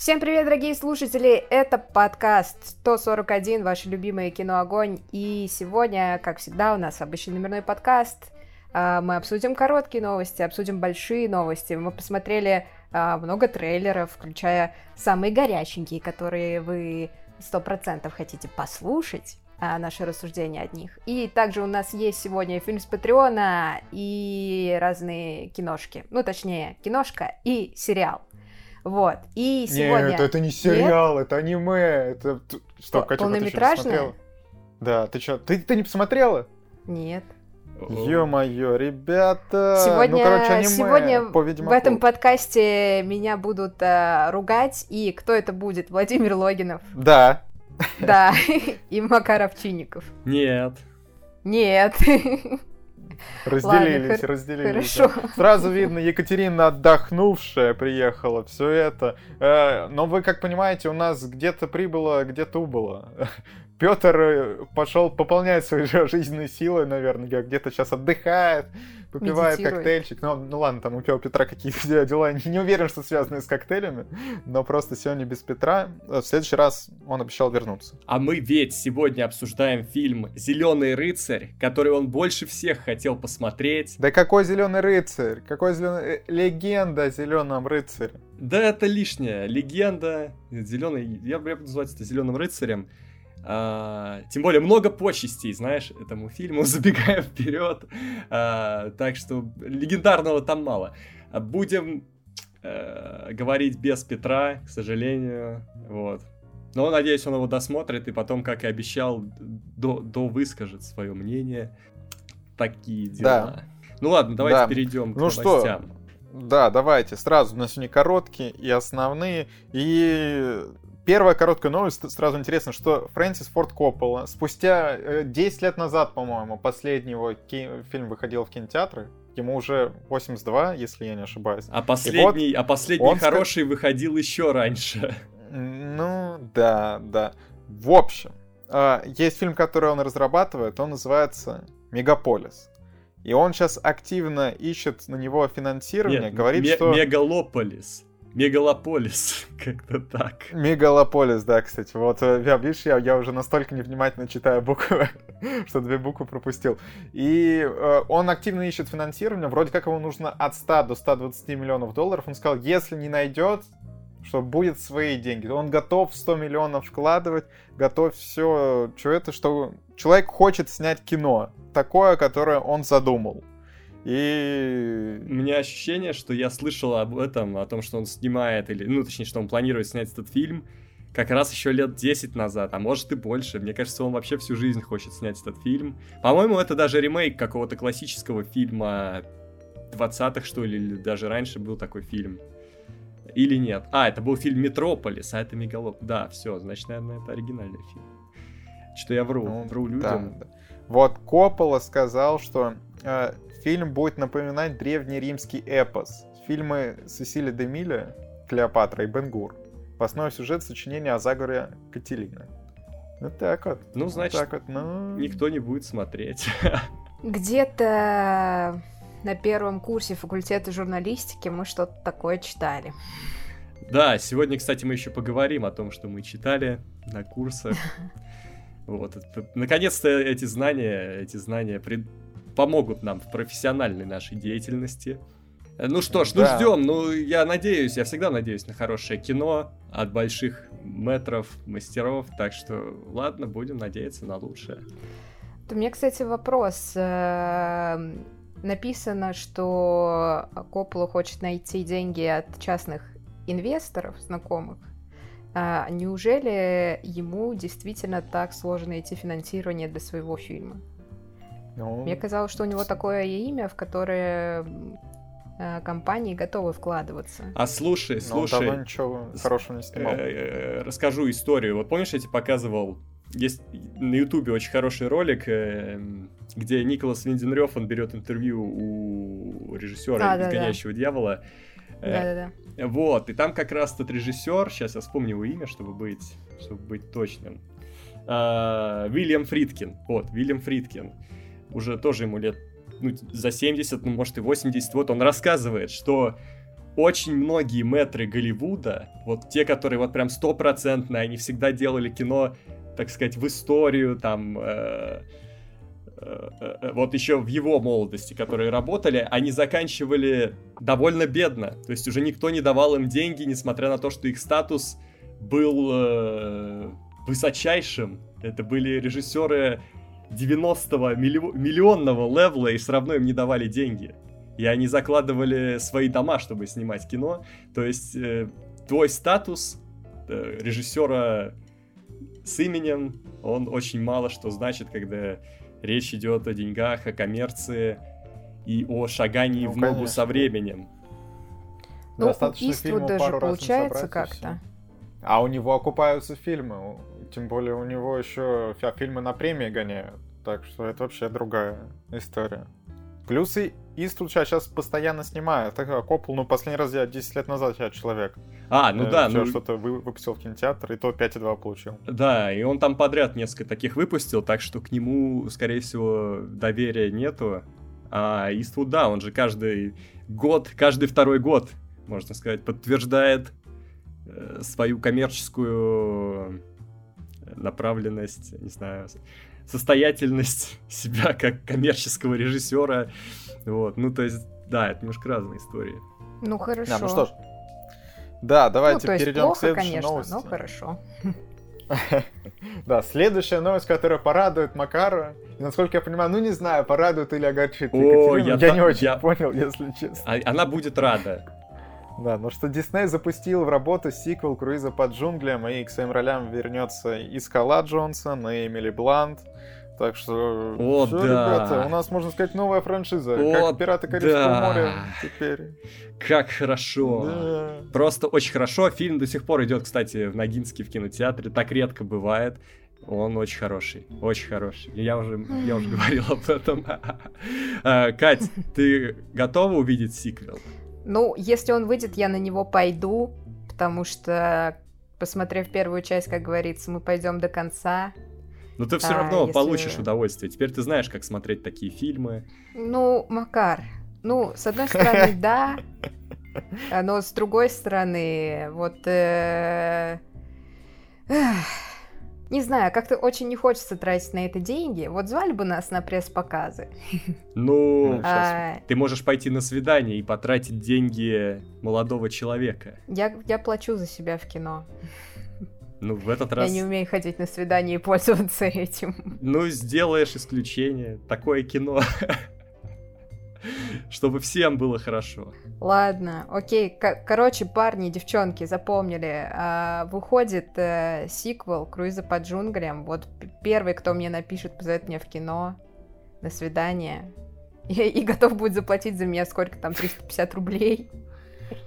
Всем привет, дорогие слушатели! Это подкаст 141, ваше любимое кино «Огонь». И сегодня, как всегда, у нас обычный номерной подкаст. А, мы обсудим короткие новости, обсудим большие новости. Мы посмотрели а, много трейлеров, включая самые горяченькие, которые вы 100% хотите послушать а, наши рассуждения от них. И также у нас есть сегодня фильм с Патреона и разные киношки. Ну, точнее, киношка и сериал. Вот. И сегодня... Нет, это не сериал, Нет? это аниме. Это... Стоп, Катя, Полнометражное? Да, ты что, ты, ты не посмотрела? Нет. Ё-моё, ребята! Сегодня, ну, короче, аниме сегодня по в этом подкасте меня будут э, ругать, и кто это будет? Владимир Логинов. Да. Да, и Макар Овчинников. Нет. Нет. Разделились, Ладно, разделились. Хорошо. Сразу видно, Екатерина отдохнувшая приехала, все это. Э, но вы, как понимаете, у нас где-то прибыло, где-то убыло. Петр э, пошел пополнять свои жизненные силы, наверное, где-то сейчас отдыхает, попивает коктейльчик. Ну, ну ладно, там у Петра какие-то дела, не уверен, что связанные с коктейлями, но просто сегодня без Петра. В следующий раз он обещал вернуться. А мы ведь сегодня обсуждаем фильм «Зеленый рыцарь», который он больше всех хотел посмотреть. Да какой «Зеленый рыцарь»? Какой зеленый... Э, легенда о «Зеленом рыцаре». Да это лишняя легенда. Зеленый, я бы называть это «Зеленым рыцарем». А, тем более много почестей, знаешь, этому фильму, забегая вперед. А, так что легендарного там мало. Будем а, говорить без Петра, к сожалению. Вот. Но надеюсь, он его досмотрит и потом, как и обещал, до, до выскажет свое мнение. Такие дела. Да. Ну ладно, давайте да. перейдем к ну новостям. Что? Да, давайте. Сразу у нас сегодня короткие и основные. И Первая короткая новость, сразу интересно, что Фрэнсис Форд Коппола спустя 10 э, лет назад, по-моему, последний его фильм выходил в кинотеатры, ему уже 82, если я не ошибаюсь. А последний, вот а последний хороший ск... выходил еще раньше. Ну, да, да. В общем, а, есть фильм, который он разрабатывает, он называется «Мегаполис». И он сейчас активно ищет на него финансирование, Нет, говорит, что... Мегалополис. Мегалополис, как-то так. Мегалополис, да, кстати. Вот, э, я, видишь, я, я уже настолько невнимательно читаю буквы, что две буквы пропустил. И э, он активно ищет финансирование. Вроде как ему нужно от 100 до 120 миллионов долларов. Он сказал, если не найдет, что будет свои деньги. Он готов 100 миллионов вкладывать, готов все, что это, что человек хочет снять кино. Такое, которое он задумал. И... У меня ощущение, что я слышал об этом, о том, что он снимает, или, ну, точнее, что он планирует снять этот фильм, как раз еще лет 10 назад, а может и больше. Мне кажется, он вообще всю жизнь хочет снять этот фильм. По-моему, это даже ремейк какого-то классического фильма 20-х, что ли, или даже раньше был такой фильм. Или нет? А, это был фильм «Метрополис», а это «Мегалоп». Да, все, значит, наверное, это оригинальный фильм. Что я вру, ну, вру людям. Да, да. Вот Коппола сказал, что э, Фильм будет напоминать древний римский эпос. Фильмы Сесили де Миля, Клеопатра и Бенгур. В основе сюжет сочинения о заговоре Кателины. Вот так вот. Ну, значит, так вот, ну... никто не будет смотреть. Где-то на первом курсе факультета журналистики мы что-то такое читали. Да, сегодня, кстати, мы еще поговорим о том, что мы читали на курсах. Вот, наконец-то эти знания, эти знания пред помогут нам в профессиональной нашей деятельности. Э, ну что ж, ну да. ждем. Ну, я надеюсь, я всегда надеюсь на хорошее кино от больших метров, мастеров. Так что, ладно, будем надеяться на лучшее. У меня, кстати, вопрос. Э, написано, что Коппола хочет найти деньги от частных инвесторов, знакомых. А неужели ему действительно так сложно найти финансирование для своего фильма? Ну... Мне казалось, что у него такое имя, в которое э, компании готовы вкладываться. А слушай, ну, слушай. Но давно ничего хорошего не снимал. Э, э, расскажу историю. Вот помнишь, я тебе показывал есть на Ютубе очень хороший ролик, где Николас Винденрёв, он берет интервью у режиссера а, «Изгоняющего да, дьявола». Да-да-да. Вот, и там как раз тот режиссер, сейчас я вспомню его имя, чтобы быть, чтобы быть точным. Вильям Фридкин. Вот, Вильям Фридкин уже тоже ему лет ну, за 70, ну, может и 80, вот он рассказывает, что очень многие метры Голливуда, вот те, которые вот прям стопроцентные, они всегда делали кино, так сказать, в историю, там, э, э, э, вот еще в его молодости, которые работали, они заканчивали довольно бедно. То есть уже никто не давал им деньги, несмотря на то, что их статус был э, высочайшим. Это были режиссеры 90-го миллионного левела, и все равно им не давали деньги и они закладывали свои дома, чтобы снимать кино. То есть э, твой статус э, режиссера с именем, он очень мало что значит, когда речь идет о деньгах, о коммерции и о шагании ну, в ногу конечно. со временем. Ну, Достаточно у Иствуда же получается как-то. А у него окупаются фильмы. Тем более у него еще фильмы на премии гоняют. Так что это вообще другая история. Плюсы Иствуд сейчас постоянно снимает. Так, а Коппол, ну, последний раз я 10 лет назад я человек. А, ну э, да. Ну... что-то выпустил в кинотеатр, и то 5,2 получил. Да, и он там подряд несколько таких выпустил, так что к нему, скорее всего, доверия нету. А Иствуд, да, он же каждый год, каждый второй год, можно сказать, подтверждает э, свою коммерческую направленность, не знаю, состоятельность себя как коммерческого режиссера. Вот, ну то есть, да, это немножко разные истории. Ну хорошо. Да, ну что ж. Да, давайте ну, перейдем плохо, к следующей конечно, новости. Ну хорошо. Да, следующая новость, которая порадует Макара, и, насколько я понимаю, ну не знаю, порадует или огорчит О, я, я не очень понял, если честно. А, она будет рада. Да, ну что Дисней запустил в работу сиквел «Круиза под джунглям», и к своим ролям вернется и Скала Джонсон, и Эмили Блант. Так что, О, все, да. ребята, у нас, можно сказать, новая франшиза. О, как «Пираты Карибского да. моря» теперь. Как хорошо. Да. Просто очень хорошо. Фильм до сих пор идет, кстати, в Ногинске в кинотеатре. Так редко бывает. Он очень хороший, очень хороший. Я уже, я уже говорил об этом. А, Кать, ты готова увидеть сиквел? Ну, если он выйдет, я на него пойду, потому что, посмотрев первую часть, как говорится, мы пойдем до конца. Но ты все а, равно если... получишь удовольствие. Теперь ты знаешь, как смотреть такие фильмы. Ну, Макар, ну, с одной стороны, да, но с другой стороны, вот... Э, не знаю, как-то очень не хочется тратить на это деньги. Вот звали бы нас на пресс-показы. Ну, а... ты можешь пойти на свидание и потратить деньги молодого человека. Я, я плачу за себя в кино. Ну, в этот раз... Я не умею ходить на свидание и пользоваться этим. Ну, сделаешь исключение. Такое кино. Чтобы всем было хорошо. Ладно, окей. Короче, парни, девчонки, запомнили. А, выходит э, сиквел «Круиза по джунглям». Вот первый, кто мне напишет, позовет меня в кино. До свидания. И, и готов будет заплатить за меня сколько там, 350 рублей.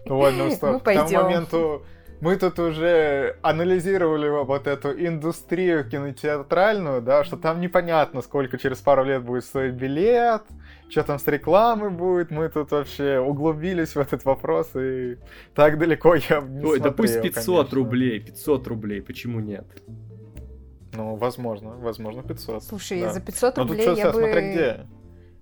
Ну ладно, стоп. К тому моменту мы тут уже анализировали вот эту индустрию кинотеатральную, да, что там непонятно, сколько через пару лет будет стоить билет, что там с рекламой будет. Мы тут вообще углубились в этот вопрос, и так далеко я не Ой, смотрел, да пусть 500 конечно. рублей, 500 рублей, почему нет? Ну, возможно, возможно 500. Слушай, да. за 500 рублей Но тут что, я бы... смотря где.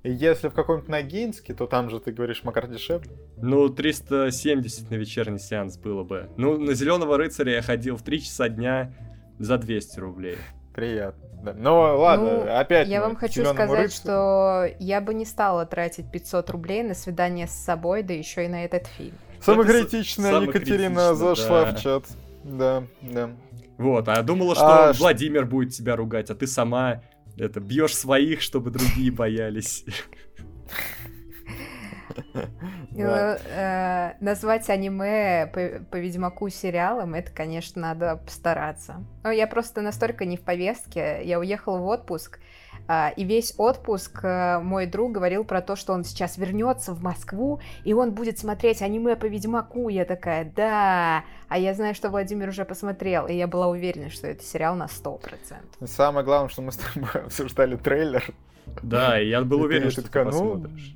Если в каком-нибудь Ногинске, то там же, ты говоришь, Макар дешевле. Ну, 370 на вечерний сеанс было бы. Ну, на Зеленого рыцаря я ходил в 3 часа дня за 200 рублей. Приятно. Да. Ну, ладно, ну, опять Я вам хочу сказать, рыцарю. что я бы не стала тратить 500 рублей на свидание с собой, да еще и на этот фильм. Самокритичная Это Екатерина зашла да. в чат. Да, да. Вот, а я думала, что а, Владимир будет тебя ругать, а ты сама это бьешь своих, чтобы другие боялись. Ну, э, назвать аниме по, Ведьмаку сериалом, это, конечно, надо постараться. Но я просто настолько не в повестке. Я уехала в отпуск, а, и весь отпуск э, мой друг говорил про то, что он сейчас вернется в Москву, и он будет смотреть аниме по Ведьмаку. Я такая, да. А я знаю, что Владимир уже посмотрел, и я была уверена, что это сериал на 100%. Самое главное, что мы с тобой обсуждали трейлер. Да, и я был уверен, что ты ну, посмотришь.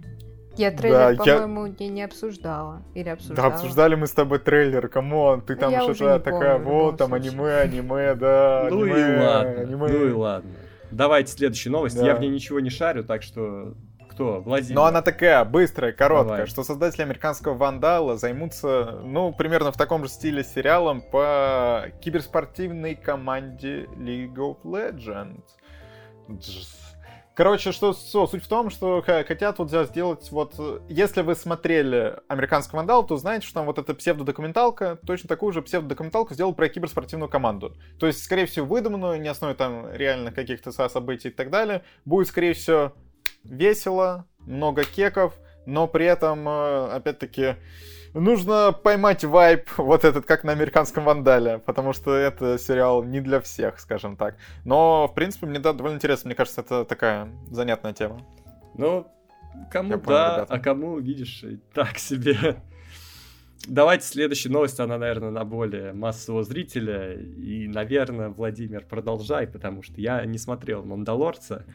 Я трейлер, да, по-моему, я... не обсуждала. Или обсуждала. Да, обсуждали мы с тобой трейлер, come on, ты там что-то такая, вот, там аниме, аниме, да, Ну и ладно, ну и ладно. Давайте следующую новость. Да. Я в ней ничего не шарю, так что Кто? Владимир. Но она такая быстрая, короткая, Давай. что создатели американского вандала займутся, ну, примерно в таком же стиле сериалом по киберспортивной команде League of Legends. Короче, что, что суть в том, что хотят вот сделать вот... э, Если вы смотрели «Американский вандал», то знаете, что там вот эта псевдодокументалка, точно такую же псевдодокументалку сделал про киберспортивную команду. То есть, скорее всего, выдуманную, не основе там реальных каких-то со- событий и так далее. Будет, скорее всего, весело, много кеков, но при этом, э, опять-таки, нужно поймать вайп вот этот, как на американском вандале, потому что это сериал не для всех, скажем так. Но, в принципе, мне да, довольно интересно, мне кажется, это такая занятная тема. Ну, кому Я понял, да, ребята. а кому, видишь, и так себе. Давайте следующая новость, она, наверное, на более массового зрителя. И, наверное, Владимир, продолжай, потому что я не смотрел «Мандалорца».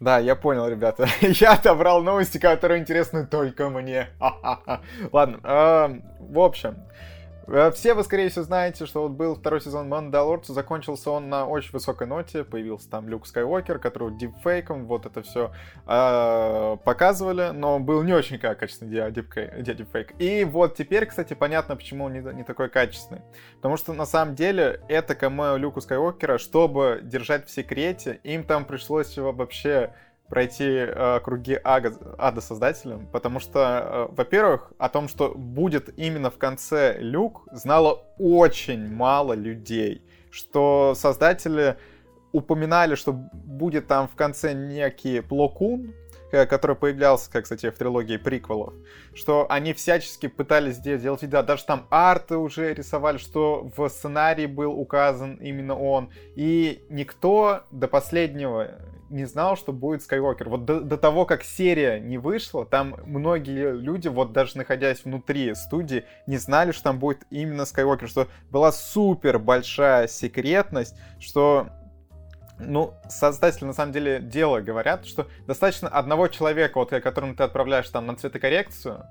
Да, я понял, ребята. Я отобрал новости, которые интересны только мне. Ладно, эм, в общем, все вы, скорее всего, знаете, что вот был второй сезон Мандалорца, закончился он на очень высокой ноте, появился там Люк Скайуокер, который дипфейком вот это все показывали, но был не очень ка- качественный дипфейк. И вот теперь, кстати, понятно, почему он не, не такой качественный. Потому что на самом деле это камео Люка Скайуокера, чтобы держать в секрете, им там пришлось его вообще пройти э, круги ага, ада создателям, потому что, э, во-первых, о том, что будет именно в конце Люк, знало очень мало людей, что создатели упоминали, что будет там в конце некий Плокун, который появлялся, как, кстати, в трилогии приквелов, что они всячески пытались сделать, делать видео, даже там арты уже рисовали, что в сценарии был указан именно он, и никто до последнего не знал, что будет Скайуокер. Вот до, до того, как серия не вышла, там многие люди, вот даже находясь внутри студии, не знали, что там будет именно Скайуокер, что была супер большая секретность, что ну, создатели на самом деле дело говорят, что достаточно одного человека, вот которому ты отправляешь там на цветокоррекцию,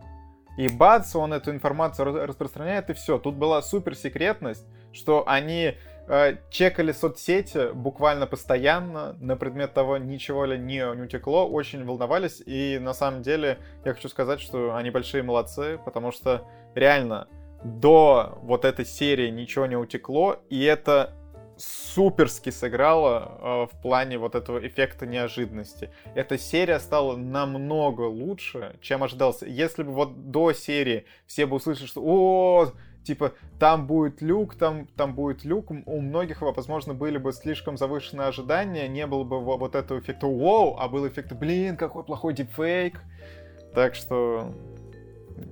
и бац, он эту информацию распространяет, и все. Тут была супер секретность, что они э, чекали соцсети буквально постоянно на предмет того, ничего ли не, не утекло, очень волновались, и на самом деле я хочу сказать, что они большие молодцы, потому что реально до вот этой серии ничего не утекло, и это суперски сыграло э, в плане вот этого эффекта неожиданности. Эта серия стала намного лучше, чем ожидался. Если бы вот до серии все бы услышали, что о, типа, там будет люк, там, там будет люк, у многих, возможно, были бы слишком завышенные ожидания, не было бы во- вот этого эффекта вау, а был эффект, блин, какой плохой дипфейк. Так что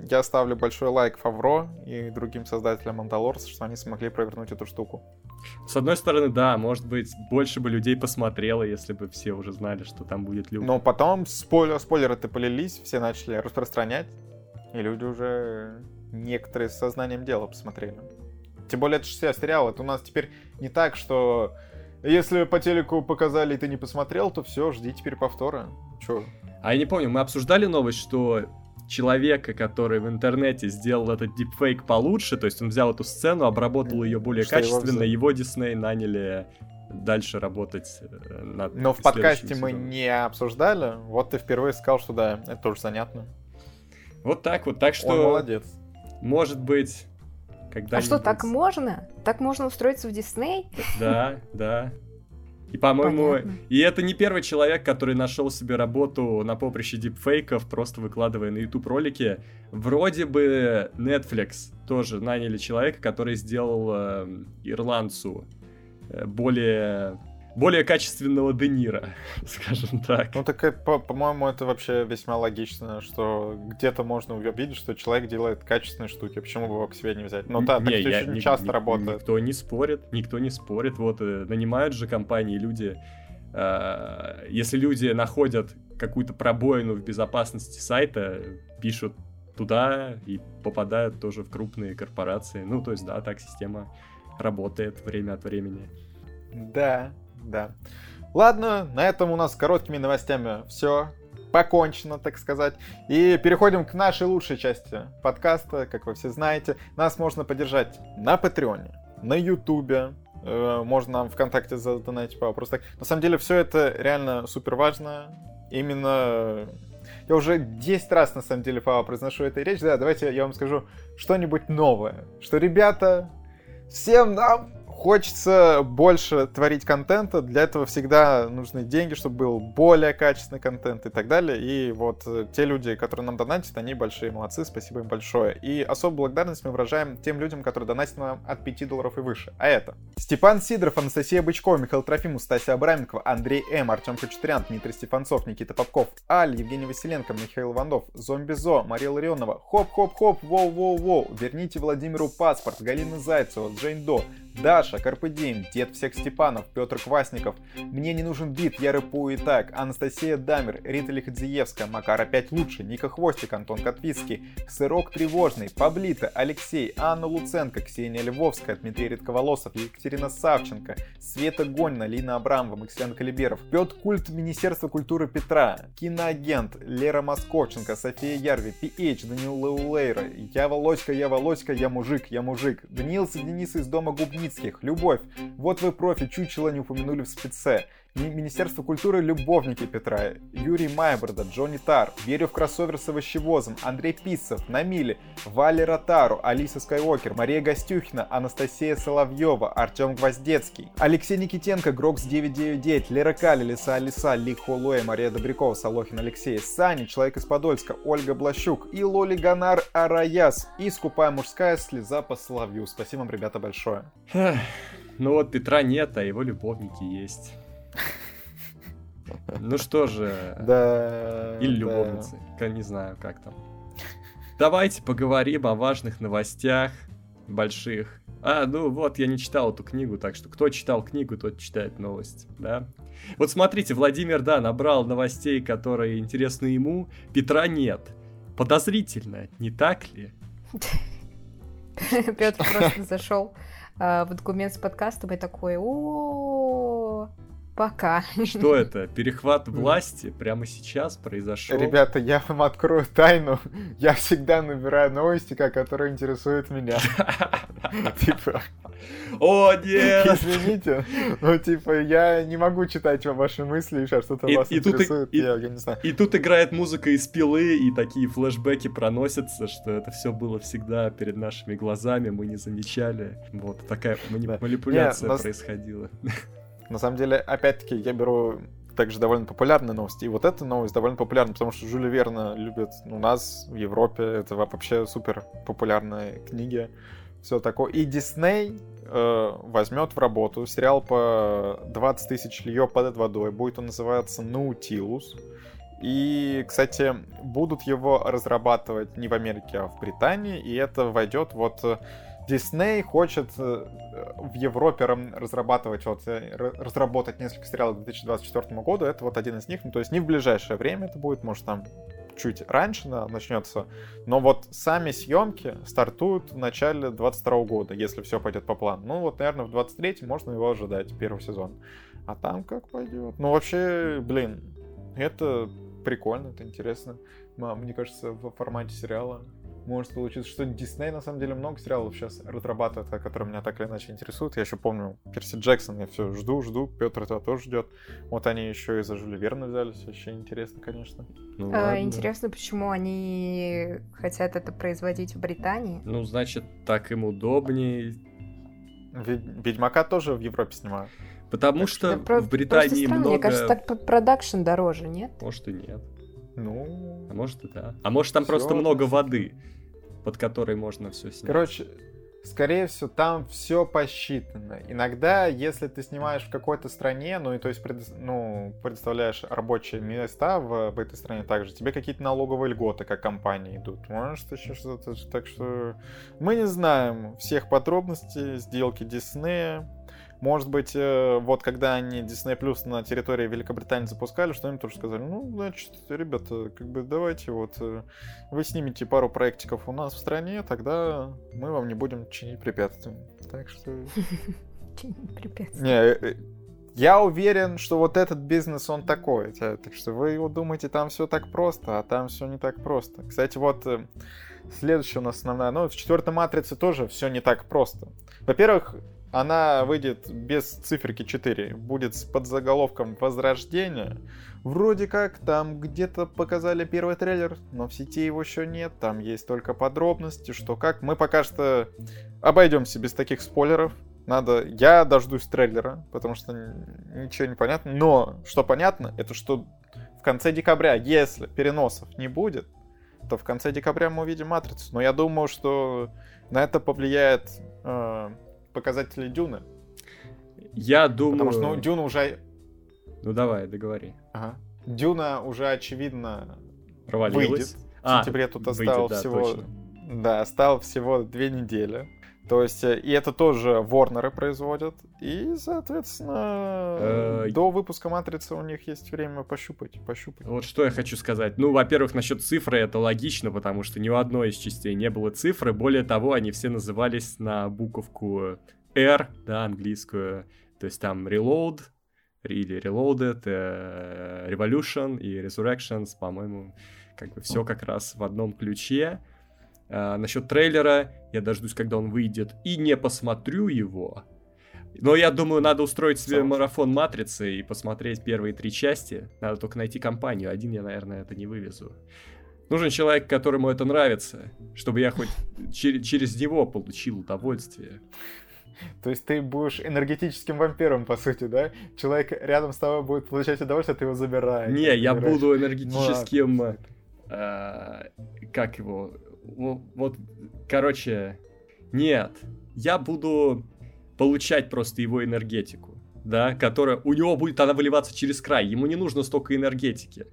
я ставлю большой лайк Фавро и другим создателям Мандалорса, что они смогли провернуть эту штуку. С одной стороны, да, может быть, больше бы людей посмотрело, если бы все уже знали, что там будет Люк. Но потом спойлер, спойлеры-то полились, все начали распространять, и люди уже некоторые с сознанием дела посмотрели. Тем более это же все сериал, это у нас теперь не так, что если по телеку показали и ты не посмотрел, то все, жди теперь повтора. Че? А я не помню, мы обсуждали новость, что человека, который в интернете сделал этот дипфейк получше, то есть он взял эту сцену, обработал ее более Что его качественно, взяли? его Дисней наняли дальше работать э, над Но в подкасте мы сезоном. не обсуждали, вот ты впервые сказал, что да, это тоже занятно. Вот так вот, так Он что, молодец. может быть, когда А что, так можно? Так можно устроиться в Дисней? Да, да. И, по-моему, Понятно. и это не первый человек, который нашел себе работу на поприще дипфейков, просто выкладывая на YouTube ролики. Вроде бы Netflix тоже наняли человека, который сделал э, ирландцу более, более качественного Де Ниро, скажем так. Ну так, по- по-моему, это вообще весьма логично, что где-то можно увидеть, что человек делает качественные штуки. Почему бы его к себе не взять? Ну да, так Не, это я- ни- часто ни- работает. Никто не спорит, никто не спорит. Вот э, нанимают же компании люди. э, если люди находят какую-то пробоину в безопасности сайта, пишут туда и попадают тоже в крупные корпорации. Ну, то есть, да, так система работает время от времени. Да, да. Ладно, на этом у нас с короткими новостями все покончено, так сказать. И переходим к нашей лучшей части подкаста. Как вы все знаете, нас можно поддержать на Патреоне, на Ютубе, э, можно нам ВКонтакте задонатить по вопросу. На самом деле все это реально супер важно. Именно Я уже 10 раз, на самом деле, Пава, произношу эту речь. Да, давайте я вам скажу что-нибудь новое. Что, ребята, всем нам Хочется больше творить контента, для этого всегда нужны деньги, чтобы был более качественный контент и так далее. И вот э, те люди, которые нам донатят, они большие молодцы, спасибо им большое. И особую благодарность мы выражаем тем людям, которые донатят нам от 5 долларов и выше. А это Степан Сидоров, Анастасия Бычкова, Михаил Трофимов, Стасия Абраменкова, Андрей М, Артем Кочетырян, Дмитрий Стефанцов, Никита Попков, Аль, Евгений Василенко, Михаил Иванов, Зомби Зо, Мария Ларионова, Хоп-хоп-хоп, воу-воу-воу, верните Владимиру паспорт, Галина Зайцева, Джейн До, Даша, Карпедим, Дед всех Степанов, Петр Квасников, Мне не нужен бит, я рэпую и так, Анастасия Дамер, Рита Лиходзиевская, Макар опять лучше, Ника Хвостик, Антон Котвицкий, Сырок Тревожный, Паблита, Алексей, Анна Луценко, Ксения Львовская, Дмитрий Редковолосов, Екатерина Савченко, Света Гонина, Лина Абрамова, Максиан Калиберов, Пет Культ Министерства культуры Петра, Киноагент, Лера Московченко, София Ярви, PH, Данил Леулейра, Я Володька, Я Володька, Я Мужик, Я Мужик, Даниил Денис из дома Губни Левицких, Любовь, вот вы профи, чучело не упомянули в спеце. Министерство культуры любовники Петра, Юрий Майборда, Джонни Тар, верю в кроссовер с овощевозом, Андрей Писцев, Намили, Валя Ротару, Алиса Скайуокер, Мария Гостюхина, Анастасия Соловьева, Артем Гвоздецкий, Алексей Никитенко, Грокс 999, Лера Кали, Лиса Алиса, Ли Холуэ, Мария Добрякова, Солохин Алексей, Сани, Человек из Подольска, Ольга Блащук и Лоли Ганар Араяс и Скупая мужская слеза по Соловью. Спасибо вам, ребята, большое. Ну вот Петра нет, а его любовники есть. Ну что же. Да. Или любовницы. Не знаю, как там. Давайте поговорим о важных новостях больших. А, ну вот, я не читал эту книгу, так что кто читал книгу, тот читает новость, да? Вот смотрите, Владимир, да, набрал новостей, которые интересны ему, Петра нет. Подозрительно, не так ли? Петр просто зашел а, в документ с подкастом и такой, о Пока. Что это? Перехват власти прямо сейчас произошел? Ребята, я вам открою тайну. Я всегда набираю новости, которые интересуют меня. Типа... О, нет! Извините, но типа я не могу читать ваши мысли, еще что-то вас интересует, я не знаю. И тут играет музыка из пилы, и такие флешбеки проносятся, что это все было всегда перед нашими глазами, мы не замечали. Вот такая манипуляция происходила. На самом деле, опять-таки, я беру также довольно популярные новости. И вот эта новость довольно популярна, потому что Жюля Верна любят у нас, в Европе. Это вообще супер популярные книги. Все такое. И Дисней э, возьмет в работу сериал по 20 тысяч лье под водой. Будет он называться «Наутилус». И, кстати, будут его разрабатывать не в Америке, а в Британии. И это войдет вот Дисней хочет э, в Европе разрабатывать, вот, э, разработать несколько сериалов к 2024 году. Это вот один из них. Ну, то есть не в ближайшее время это будет, может, там чуть раньше начнется. Но вот сами съемки стартуют в начале 22 года, если все пойдет по плану. Ну, вот, наверное, в 23 можно его ожидать, первый сезон. А там как пойдет? Ну, вообще, блин, это прикольно, это интересно. Мне кажется, в формате сериала может получиться, что Дисней на самом деле много сериалов сейчас разрабатывает, которые меня так или иначе интересуют. Я еще помню Перси Джексон, я все жду, жду, Петр этого тоже ждет. Вот они еще и за Жюли Верна взялись, вообще интересно, конечно. Ну, а, интересно, почему они хотят это производить в Британии? Ну, значит, так им удобнее. Ведьмака тоже в Европе снимают. Потому так что да, в Британии много... Мне кажется, так продакшн дороже, нет? Может и нет. Ну... А может и да. А может там просто много воды под которой можно все снять. Короче, скорее всего, там все посчитано. Иногда, если ты снимаешь в какой-то стране, ну и то есть пред, ну, предоставляешь рабочие места в, в этой стране также, тебе какие-то налоговые льготы, как компании идут. Может, еще что-то. Так что мы не знаем всех подробностей сделки Диснея. Может быть, э, вот когда они Disney Plus на территории Великобритании запускали, что им тоже сказали, ну, значит, ребята, как бы давайте вот э, вы снимете пару проектиков у нас в стране, тогда мы вам не будем чинить препятствия. Так что... Чинить препятствия. Не, э, я уверен, что вот этот бизнес, он такой. Так что вы его думаете, там все так просто, а там все не так просто. Кстати, вот следующая у нас основная новость. В четвертой матрице тоже все не так просто. Во-первых, она выйдет без циферки 4, будет с подзаголовком «Возрождение». Вроде как там где-то показали первый трейлер, но в сети его еще нет, там есть только подробности, что как. Мы пока что обойдемся без таких спойлеров. Надо, я дождусь трейлера, потому что ничего не понятно. Но что понятно, это что в конце декабря, если переносов не будет, то в конце декабря мы увидим Матрицу. Но я думаю, что на это повлияет э, показатели Дюны. Я думаю... Потому что ну, Дюна уже... Ну давай, договори. Ага. Дюна уже, очевидно, Провалилась. выйдет. А, в сентябре тут осталось да, всего... Точно. Да, осталось всего две недели. То есть, э, и это тоже Ворнеры производят. И, соответственно, э, до выпуска Матрицы у них есть время пощупать, пощупать. Вот что я хочу сказать. Ну, во-первых, насчет цифры это логично, потому что ни у одной из частей не было цифры. Более того, они все назывались на буковку R, да, английскую. То есть там Reload, или Reloaded, э, Revolution и Resurrections, по-моему, как бы все как раз в одном ключе. А, насчет трейлера, я дождусь, когда он выйдет, и не посмотрю его. Но я думаю, надо устроить себе марафон Матрицы и посмотреть первые три части. Надо только найти компанию. Один я, наверное, это не вывезу. Нужен человек, которому это нравится, чтобы я хоть чер- через него получил удовольствие. То есть ты будешь энергетическим вампиром, по сути, да? Человек рядом с тобой будет получать удовольствие, ты его забираешь. Не, я буду энергетическим... Ну, э, как его? Вот, короче, нет, я буду получать просто его энергетику, да, которая у него будет она выливаться через край, ему не нужно столько энергетики.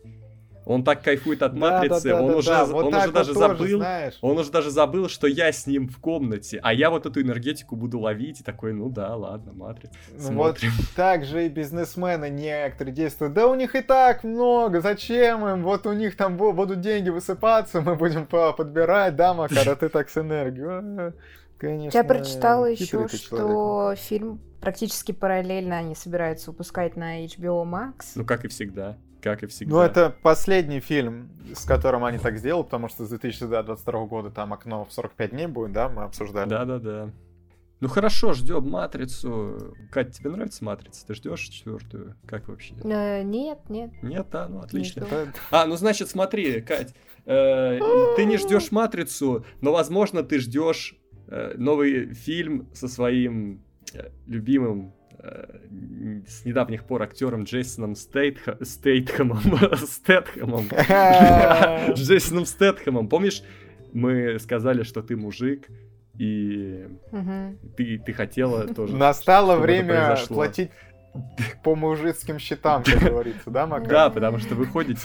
Он так кайфует от матрицы, да, да, он да, уже, да. Вот он уже вот даже забыл, знаешь. он уже даже забыл, что я с ним в комнате, а я вот эту энергетику буду ловить и такой, ну да, ладно, матрица. Ну вот так же и бизнесмены некоторые действуют. Да у них и так много, зачем им? Вот у них там будут деньги высыпаться, мы будем подбирать, да, Макар, а ты так с энергией. Конечно, Я прочитала еще, что фильм практически параллельно они собираются выпускать на HBO Max. Ну, как и всегда как и всегда. Ну, это последний фильм, с которым они так сделали, потому что с 2022 года там окно в 45 дней будет, да, мы обсуждали. Да-да-да. Ну хорошо, ждем матрицу. Катя, тебе нравится матрица? Ты ждешь четвертую? Как вообще? Э, нет, нет. Нет, да, ну отлично. А, ну значит, смотри, Кать, э, ты не ждешь матрицу, но возможно ты ждешь э, новый фильм со своим э, любимым с недавних пор актером Джейсоном Стейтха... Стейтхэмом. Стэтхэмом. Джейсоном Стэтхэмом. Помнишь, мы сказали, что ты мужик, и ты, ты хотела тоже... Настало время платить по мужицким счетам, как говорится, да, Макар? Да, потому что выходит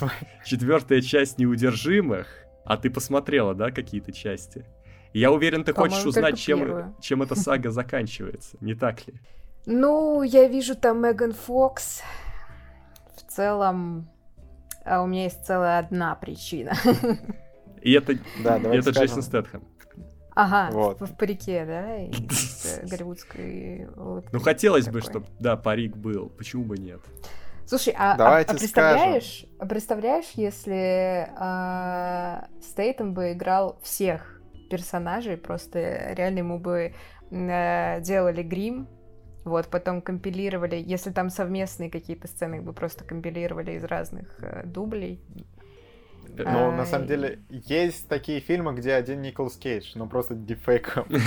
четвертая часть неудержимых, а ты посмотрела, да, какие-то части? я уверен, ты хочешь узнать, чем, чем эта сага заканчивается, не так ли? Ну, я вижу там Меган Фокс. В целом, а у меня есть целая одна причина. И это, да, это Джейсон Стэтхэм. Ага, вот. в, в парике, да, из голливудской Ну, хотелось бы, чтобы, да, парик был. Почему бы нет? Слушай, а, а, а представляешь, а представляешь, если а, Стейтем бы играл всех персонажей, просто реально ему бы а, делали грим, вот, потом компилировали, если там совместные какие-то сцены, бы просто компилировали из разных э, дублей. Ну, а, на самом деле, есть такие фильмы, где один Николас Кейдж, но просто дефейком.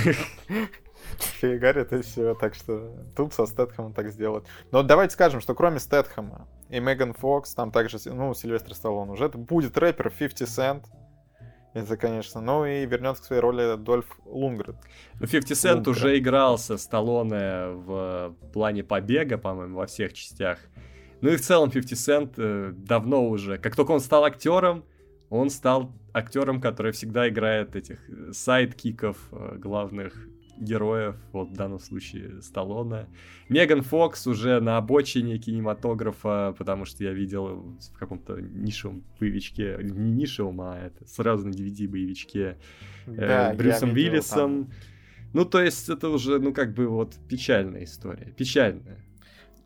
Фигарит и все, так что тут со Стэтхэмом так сделать. Но давайте скажем, что кроме Стэтхэма и Меган Фокс, там также, ну, Сильвестр Сталлон уже, будет рэпер 50 Cent, это, конечно. Ну и вернется к своей роли Дольф Лунгрен. Ну, 50 Cent уже игрался Сталлоне в плане побега, по-моему, во всех частях. Ну и в целом 50 Cent э, давно уже, как только он стал актером, он стал актером, который всегда играет этих sidekick ов э, главных героев, вот в данном случае Сталлоне. Меган Фокс уже на обочине кинематографа, потому что я видел в каком-то нишевом боевичке, не нишевом, а это сразу на DVD-боевичке э, да, э, Брюсом Виллисом. Там. Ну, то есть это уже, ну, как бы вот печальная история. Печальная.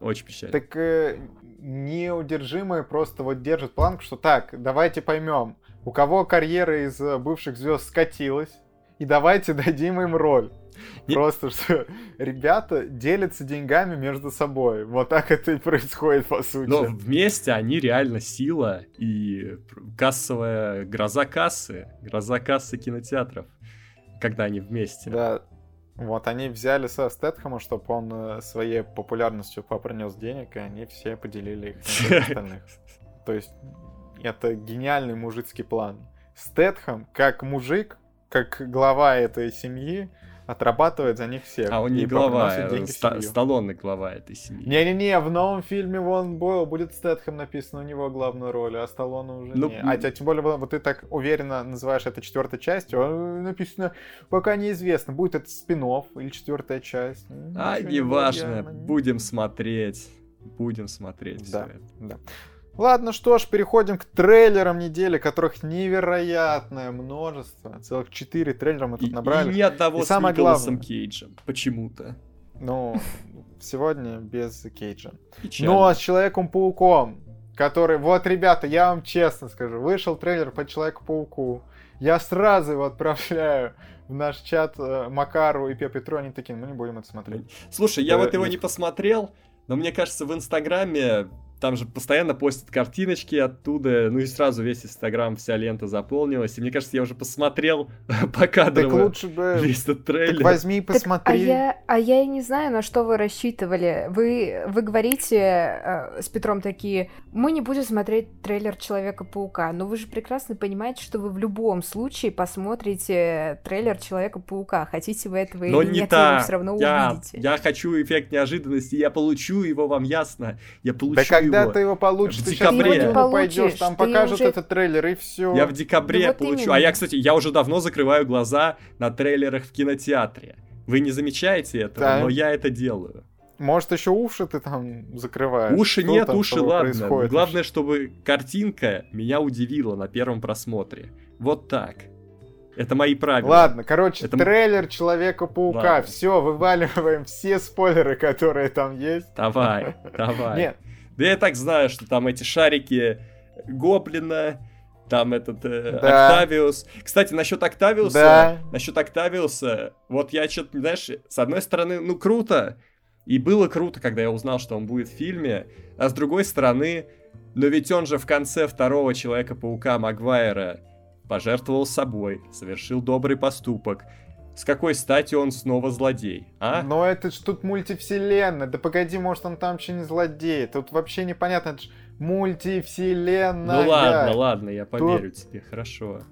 Очень печальная. Так э, неудержимые просто вот держат планку, что так, давайте поймем, у кого карьера из бывших звезд скатилась, и давайте дадим им роль. Просто что ребята делятся деньгами между собой. Вот так это и происходит, по сути. Но вместе они реально сила и кассовая гроза кассы, гроза кассы кинотеатров, когда они вместе. Да, вот они взяли со Стэтхэма, чтобы он э, своей популярностью попринес денег, и они все поделили их на остальных. То есть это гениальный мужицкий план. Стэтхэм, как мужик, как глава этой семьи, отрабатывает за них всех. А он не глава, а ста- Сталлоне глава этой семьи. Не-не-не, в новом фильме вон был, будет Стэтхэм написано у него главную роль, а Сталлоне уже ну, не. А тем более, вот ты так уверенно называешь это четвертой частью, а написано пока неизвестно, будет это спин или четвертая часть. А, неважно, не будем смотреть. Будем смотреть да, все это. Да. Ладно, что ж, переходим к трейлерам недели, которых невероятное множество. Целых четыре трейлера мы тут набрали. И ни одного и с самое Николасом Кейджем, почему-то. Ну, сегодня без Кейджа. Печально. Но с Человеком-пауком, который... Вот, ребята, я вам честно скажу, вышел трейлер по Человеку-пауку. Я сразу его отправляю в наш чат э, Макару и Пе Петру, они такие, мы не будем это смотреть. Слушай, я вот его не посмотрел, но мне кажется, в Инстаграме там же постоянно постят картиночки оттуда, ну и сразу весь Инстаграм, вся лента заполнилась. И мне кажется, я уже посмотрел по кадрам так лучше бы... весь этот трейлер. Так возьми и посмотри. Так, а, я, а я и не знаю, на что вы рассчитывали. Вы, вы говорите э, с Петром такие, мы не будем смотреть трейлер Человека-паука, но вы же прекрасно понимаете, что вы в любом случае посмотрите трейлер Человека-паука. Хотите вы этого но или не нет, та. вы все равно я, увидите. Я хочу эффект неожиданности, я получу его, вам ясно. Я получу да когда его. ты его получишь, в ты декабре. сейчас в пойдешь, там покажут уже... этот трейлер и все. Я в декабре да получу. Вот а я, кстати, я уже давно закрываю глаза на трейлерах в кинотеатре. Вы не замечаете этого, да. но я это делаю. Может, еще уши ты там закрываешь? Уши Что нет, уши ладно. Происходит? Главное, чтобы картинка меня удивила на первом просмотре. Вот так. Это мои правила. Ладно, короче, это... трейлер Человека-паука. Все, вываливаем все спойлеры, которые там есть. Давай, давай. Нет, да я так знаю, что там эти шарики Гоблина, там этот э, да. Октавиус. Кстати, насчет Октавиуса, да. насчет Октавиуса, вот я что-то, знаешь, с одной стороны, ну круто, и было круто, когда я узнал, что он будет в фильме, а с другой стороны, но ведь он же в конце второго Человека-паука Магуайра пожертвовал собой, совершил добрый поступок, с какой стати он снова злодей, а? Но это ж тут мультивселенная. Да погоди, может он там вообще не злодей. Тут вообще непонятно, это ж мультивселенная. Ну ладно, ладно, я поверю тут... тебе, хорошо.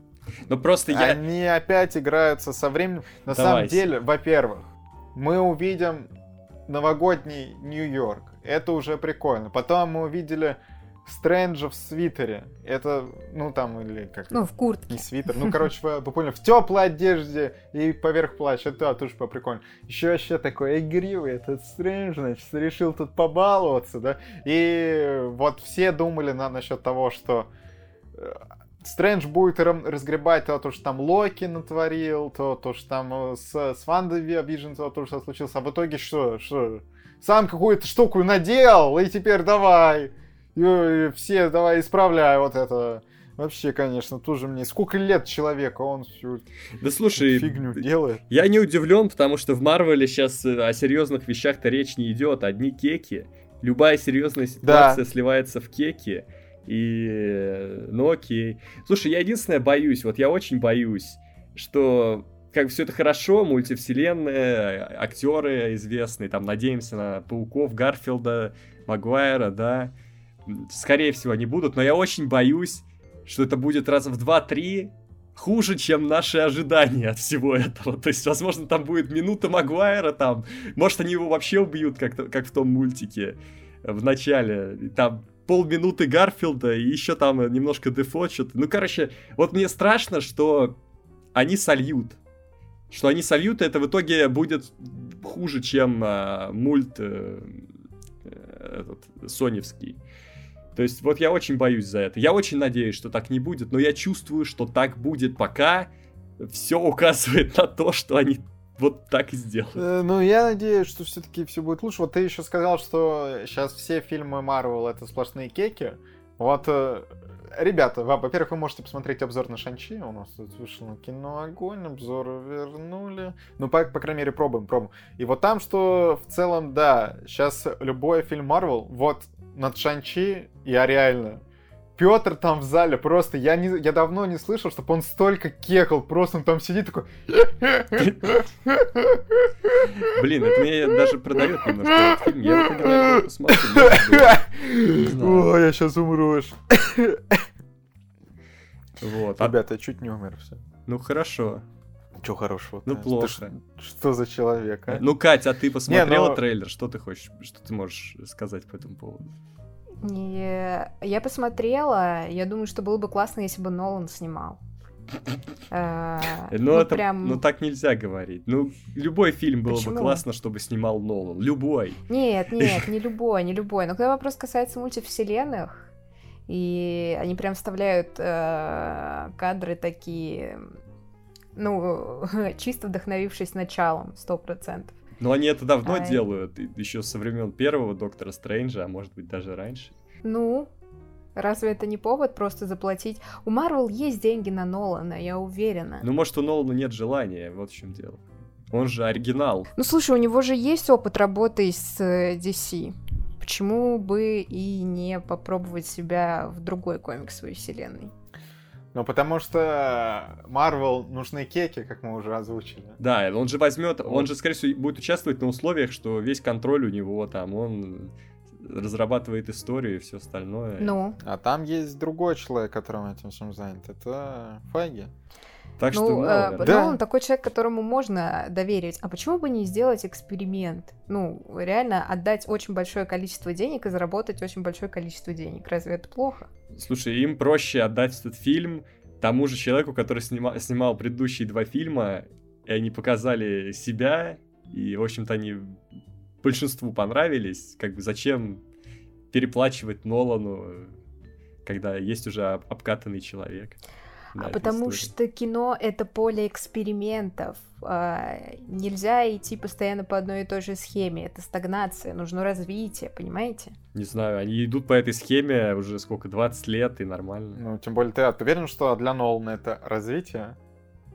Но просто я... Они опять играются со временем. На Давайте. самом деле, во-первых, мы увидим новогодний Нью-Йорк. Это уже прикольно. Потом мы увидели Стрэнджа в свитере. Это, ну там, или как Ну, в куртке. Не свитер. Ну, короче, вы, вы поняли, в теплой одежде и поверх плаща. Это да, тоже прикольно. Еще вообще такой игривый этот Стрэндж, значит, решил тут побаловаться, да. И вот все думали на, насчет того, что э, Стрэндж будет разгребать то, то, что там Локи натворил, то, то, что там э, с, с WandaVision, то, то, что случилось. А в итоге что? Что? Сам какую-то штуку надел, и теперь давай и все, давай исправляй вот это. Вообще, конечно, тоже мне... Сколько лет человека, он всю да, слушай, фигню делает. Я не удивлен, потому что в Марвеле сейчас э, о серьезных вещах-то речь не идет. Одни кеки. Любая серьезная ситуация да. сливается в кеки. И... Ну окей. Слушай, я единственное боюсь, вот я очень боюсь, что как все это хорошо, мультивселенная, актеры известные, там надеемся на Пауков, Гарфилда, Магуайра, да, скорее всего, они будут, но я очень боюсь, что это будет раз в 2-3 хуже, чем наши ожидания от всего этого. То есть, возможно, там будет минута Магуайра, там, может, они его вообще убьют, как, как в том мультике в начале. Там полминуты Гарфилда и еще там немножко Дефо что-то. Ну, короче, вот мне страшно, что они сольют. Что они сольют, это в итоге будет хуже, чем а, мульт э, э этот, соневский. То есть вот я очень боюсь за это. Я очень надеюсь, что так не будет, но я чувствую, что так будет пока. Все указывает на то, что они вот так и сделают. Э, ну, я надеюсь, что все-таки все будет лучше. Вот ты еще сказал, что сейчас все фильмы Марвел это сплошные кеки. Вот э, ребята, во-первых, вы можете посмотреть обзор на Шанчи. У нас тут вышел на кино огонь, обзор вернули. Ну, по, по крайней мере, пробуем, пробуем. И вот там, что в целом, да, сейчас любой фильм Марвел, вот над Шанчи я реально Петр там в зале просто, я, не, я давно не слышал, чтобы он столько кекал, просто он там сидит такой... Блин, это мне даже продает немножко этот фильм, я вот наверное, посмотрю. О, я сейчас умру. Вот. а- Ребята, я чуть не умер, все. Ну хорошо. Чего хорошего? Ну, Ты плохо. ш- Что за человек, а? Ну, Катя, а ты посмотрела ну- трейлер? Что ты хочешь, что ты можешь сказать по этому поводу? Не, я посмотрела. Я думаю, что было бы классно, если бы Нолан снимал. Э, Ну, вот это, прям- ну так нельзя говорить. Ну, любой фильм было бы классно, чтобы снимал Нолан. Любой. Нет, нет, не любой, не любой. Но когда вопрос касается мультивселенных, и они прям вставляют э, кадры такие, ну, чисто вдохновившись началом, сто процентов. Но они это давно Ай. делают, еще со времен первого Доктора Стрэнджа, а может быть даже раньше. Ну, разве это не повод просто заплатить? У Марвел есть деньги на Нолана, я уверена. Ну, может, у Нолана нет желания, вот в чем дело. Он же оригинал. Ну, слушай, у него же есть опыт работы с э, DC. Почему бы и не попробовать себя в другой комиксовой вселенной? Ну, потому что Марвел нужны кеки, как мы уже озвучили. Да, он же возьмет, он Вот. же, скорее всего, будет участвовать на условиях, что весь контроль у него там, он разрабатывает историю и все остальное. Ну, А там есть другой человек, которым этим всем занят. Это Файги. Так что, ну, ну, э, наверное. Да. Нолан такой человек, которому можно доверить. А почему бы не сделать эксперимент? Ну, реально отдать очень большое количество денег и заработать очень большое количество денег. Разве это плохо? Слушай, им проще отдать этот фильм тому же человеку, который снима- снимал предыдущие два фильма, и они показали себя, и, в общем-то, они большинству понравились. Как бы зачем переплачивать Нолану, когда есть уже об- обкатанный человек? А потому истории? что кино это поле экспериментов. А, нельзя идти постоянно по одной и той же схеме. Это стагнация, нужно развитие, понимаете? Не знаю, они идут по этой схеме уже сколько, 20 лет, и нормально. Ну, тем более ты, а ты уверен, что для Нолана это развитие?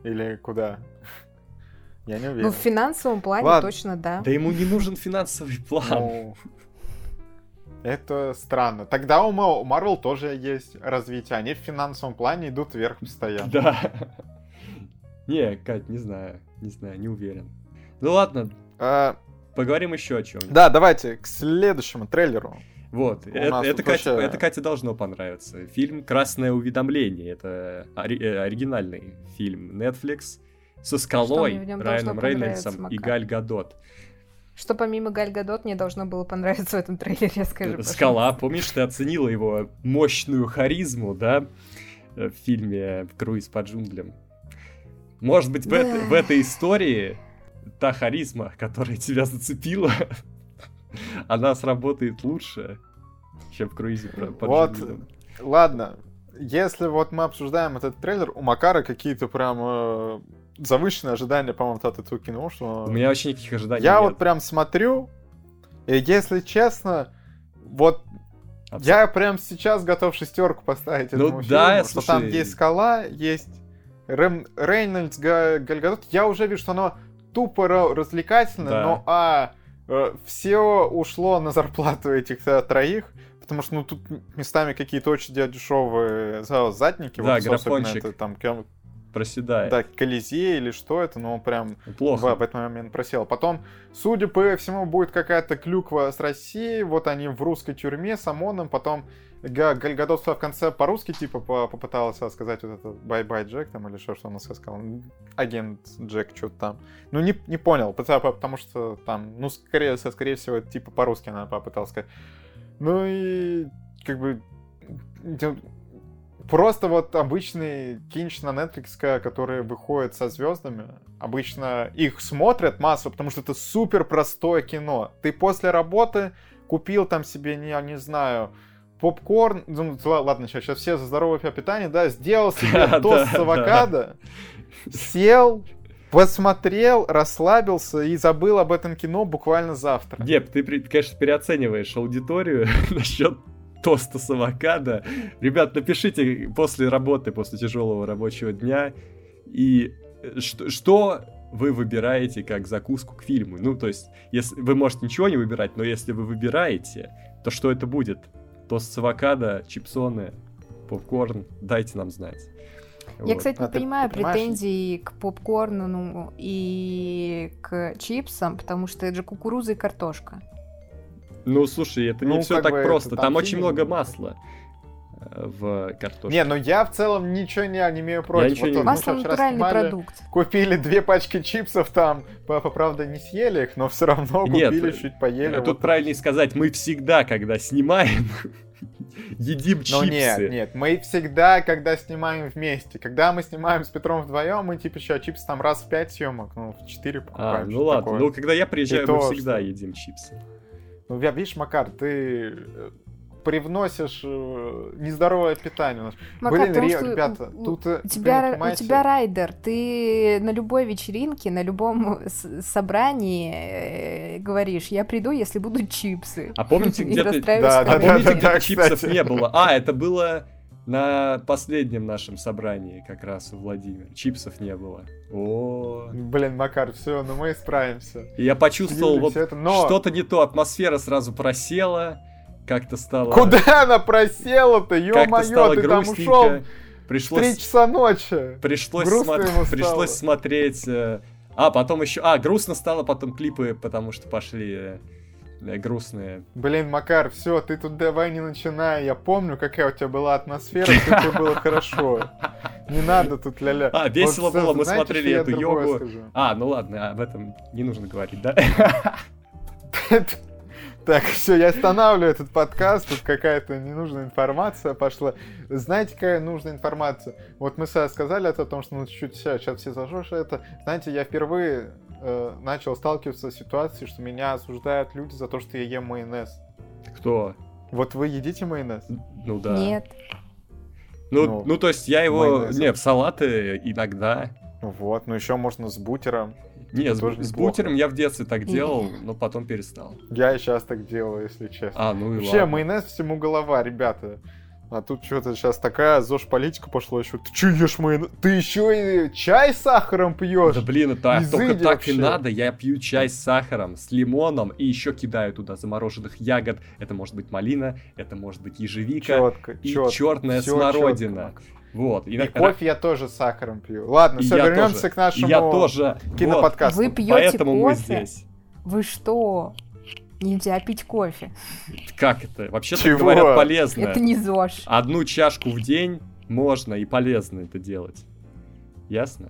Или куда? Я не уверен. Ну, в финансовом плане Ладно. точно да. Да ему не нужен финансовый план. Ну, это странно. Тогда у Марвел тоже есть развитие. Они в финансовом плане идут вверх постоянно. Да. Не, Кать, не знаю, не знаю, не уверен. Ну ладно, А, поговорим еще о чем. да, давайте к следующему трейлеру. Вот, У это, нас это тут Кате, вообще- это Кате должно понравиться. Фильм «Красное уведомление». Это ори- э, оригинальный фильм Netflix со скалой, Райаном Рейнольдсом и? Галь Гадот. Что помимо Галь Гадот мне должно было понравиться в этом трейлере, скажи, Это Скала, пожалуйста. помнишь, ты оценила его мощную харизму, да, э, в фильме «Круиз по джунглям». Может быть, в, Да. в этой истории та харизма, которая тебя зацепила, она сработает лучше, чем в «Круизе по, по Вот, джунглям». ладно. Если вот мы обсуждаем этот трейлер, у Макара какие-то прям э, завышенные ожидания, по-моему, от этого кино, что... У меня вообще никаких ожиданий Я нет. вот прям смотрю, и если честно, вот Абсо- я прям сейчас готов шестерку поставить Ну этому да, фильму, что там слушай. есть скала, есть Рэм, Рейнольдс, Га- Гальгадот. Я уже вижу, что оно тупо ра- развлекательное, Да. но а все ушло на зарплату этих э, троих. Потому что, ну, тут местами какие-то очень дешевые за- задники. Да, вот, графончик. это там, Проседает. да, Колизей или что это, ну, прям Плохо. в, в этот момент просел. Потом, судя по всему, будет какая-то клюква с Россией. Вот они в русской тюрьме с ОМОНом. Потом Га- Галь Гадот в конце по-русски типа по- попыталась сказать вот это bye-bye Джек там или что, что она сказала. Агент Джек, что-то там. Ну, не, не понял, потому, что там, ну, скорее, скорее всего, это типа по-русски она попыталась сказать. Ну и как бы просто вот обычный кинч на Netflix, который выходит со звездами, обычно их смотрят массу, потому что это супер простое кино. Ты после работы купил там себе, не, я не знаю, попкорн, ну, ла- ладно, сейчас, сейчас все за здоровое питание, да, сделал себе тост с авокадо, сел, посмотрел, расслабился и забыл об этом кино буквально завтра. Деп, ты, конечно, переоцениваешь аудиторию насчет тоста с авокадо. Ребят, напишите после работы, после тяжелого рабочего дня, и что, что вы выбираете как закуску к фильму. Ну, то есть, если вы можете ничего не выбирать, но если вы выбираете, то что это будет? Тост с авокадо, чипсоны, попкорн, дайте нам знать. Я, вот. кстати, не а понимаю претензий к попкорну ну, и к чипсам, потому что это же кукуруза и картошка. Ну, слушай, это ну, не все так просто. Там, там очень много масла э, в картошке. Не, ну я в целом ничего не, не имею против. Я вот не... Масло натуральный снимали, продукт. Купили две пачки чипсов там, папа, правда, не съели их, но все равно Нет, купили, чуть поели. Тут вот. правильнее сказать, мы всегда, когда снимаем, едим чипсы. Ну нет, нет, мы всегда, когда снимаем вместе. Когда мы снимаем с Петром вдвоем, мы типа еще чипсы там раз в пять съемок, ну в четыре покупаем. А, ну ладно, такое. ну когда я приезжаю, И мы то, всегда что... едим чипсы. Ну, видишь, Макар, ты э, привносишь э, нездоровое питание. Макар, Блин, потому что ребята, тут... У тебя, понимаете... у тебя райдер, ты на любой вечеринке, на любом собрании э, говоришь, я приду, если будут чипсы. А помните, где-то... Да, да, да, да, да, чипсов не было? А, это было на последнем нашем собрании как раз у Владимира. Чипсов не было. О. Блин, Макар, все, ну мы справимся. И я почувствовал вот это, но... что-то не то, атмосфера сразу просела, как-то стало... Куда она просела-то, ё-моё, ты там ушел пришлось... 3 часа ночи. Пришлось, смо... пришлось смотреть... Э, а, потом еще... А, грустно стало потом клипы, потому что пошли э, грустные. Блин, Макар, все, ты тут давай не начинай. Я помню, какая у тебя была атмосфера, как тебе было хорошо. Не надо тут ля-ля. А, весело было, мы смотрели эту йогу. А, ну ладно, об этом не нужно говорить, да? Так, все, я останавливаю этот подкаст, тут какая-то ненужная информация пошла. Знаете, какая нужная информация? Вот мы сказали о том, что ну чуть-чуть сейчас все зажжешь это. Знаете, я впервые э, начал сталкиваться с ситуацией, что меня осуждают люди за то, что я ем майонез. Кто? Вот вы едите майонез? Ну да. Нет. Ну, ну, ну то есть я его... Майонез. Не, в салаты иногда. Вот, ну еще можно с бутером. Не, с, с бутером я в детстве так делал, но потом перестал. Я и сейчас так делаю, если честно. А, ну и Вообще, ладно. майонез всему голова, ребята. А тут что-то сейчас такая ЗОЖ политика пошла еще. Ты что ешь майонез? Ты еще и чай с сахаром пьешь? Да блин, это только так вообще. и надо. Я пью чай с сахаром, с лимоном и еще кидаю туда замороженных ягод. Это может быть малина, это может быть ежевика четко, и четко, черная смородина. Четко. Вот. И, и кофе я тоже с сахаром пью. Ладно, все, вернемся тоже. к нашему я тоже. киноподкасту. Вы пьете Поэтому кофе? мы здесь. Вы что? Нельзя пить кофе. Как это? Вообще-то говорят полезно. Это не ЗОЖ. Одну чашку в день можно и полезно это делать. Ясно?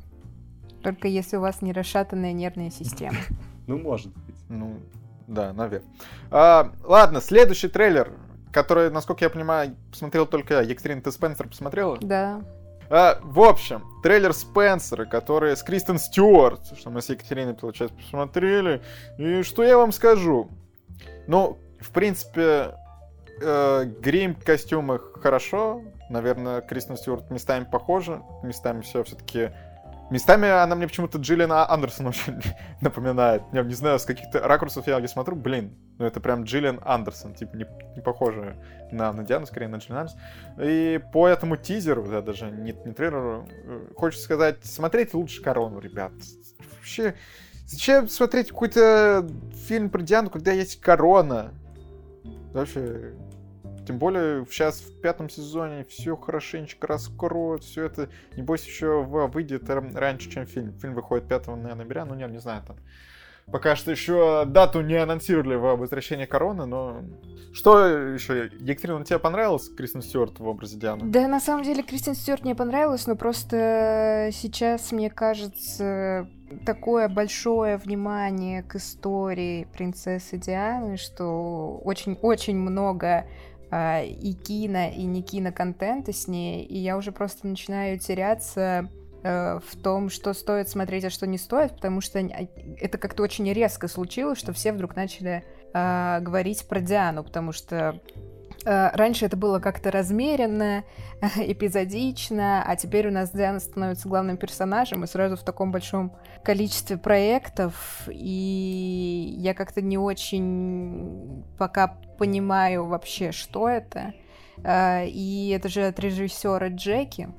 Только если у вас не расшатанная нервная система. Ну, может быть. Ну, да, наверное. А, ладно, следующий трейлер, который, насколько я понимаю, посмотрел только я. Екатерина, ты Спенсер посмотрела? Да. А, в общем, трейлер Спенсера, который с Кристен Стюарт, что мы с Екатериной, получается, посмотрели. И что я вам скажу? Ну, в принципе, э, грим, костюмы хорошо. Наверное, Кристен Стюарт местами похожа. Местами все все-таки... Местами она мне почему-то Джиллиан Андерсон очень напоминает. Я не знаю, с каких-то ракурсов я не смотрю. Блин, ну это прям Джиллиан Андерсон. Типа не, не похоже на, на Диану, скорее на Джиллиан Андерсон. И по этому тизеру, да, даже не, не трейлеру, э, хочется сказать, смотреть лучше Корону, ребят. Вообще, Зачем смотреть какой-то фильм про Диану, когда есть корона? Вообще, тем более сейчас в пятом сезоне все хорошенечко раскроют, все это, небось, еще выйдет раньше, чем фильм. Фильм выходит 5 ноября, ну, не, не знаю, там Пока что еще дату не анонсировали в возвращении короны, но... Что еще? Екатерина, тебе понравилась Кристин Стюарт в образе Дианы? Да, на самом деле, Кристин Стюарт мне понравилась, но просто сейчас, мне кажется, такое большое внимание к истории принцессы Дианы, что очень-очень много э, и кино, и не кино-контента с ней, и я уже просто начинаю теряться Э, в том, что стоит смотреть, а что не стоит, потому что а, это как-то очень резко случилось, что все вдруг начали э, говорить про Диану, потому что раньше это было как-то размеренно, эпизодично, а теперь у нас Диана становится главным персонажем и сразу в таком большом количестве проектов, и я как-то не очень пока понимаю вообще, что это. Э, и это же от режиссера Джеки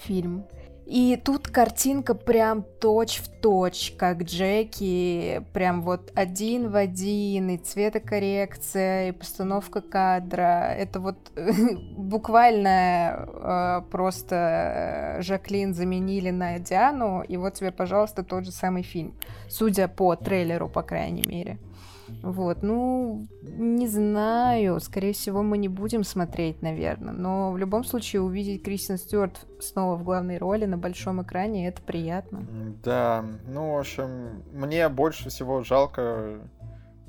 фильм. И тут картинка прям точь в точь, как Джеки, прям вот один в один, и цветокоррекция, и постановка кадра. Это вот буквально э, просто э, Жаклин заменили на Диану, и вот тебе, пожалуйста, тот же самый фильм. Судя по трейлеру, по крайней мере. Вот, ну, не знаю, скорее всего, мы не будем смотреть, наверное, но в любом случае увидеть Кристин Стюарт снова в главной роли на большом экране, это приятно. Да, ну, в общем, мне больше всего жалко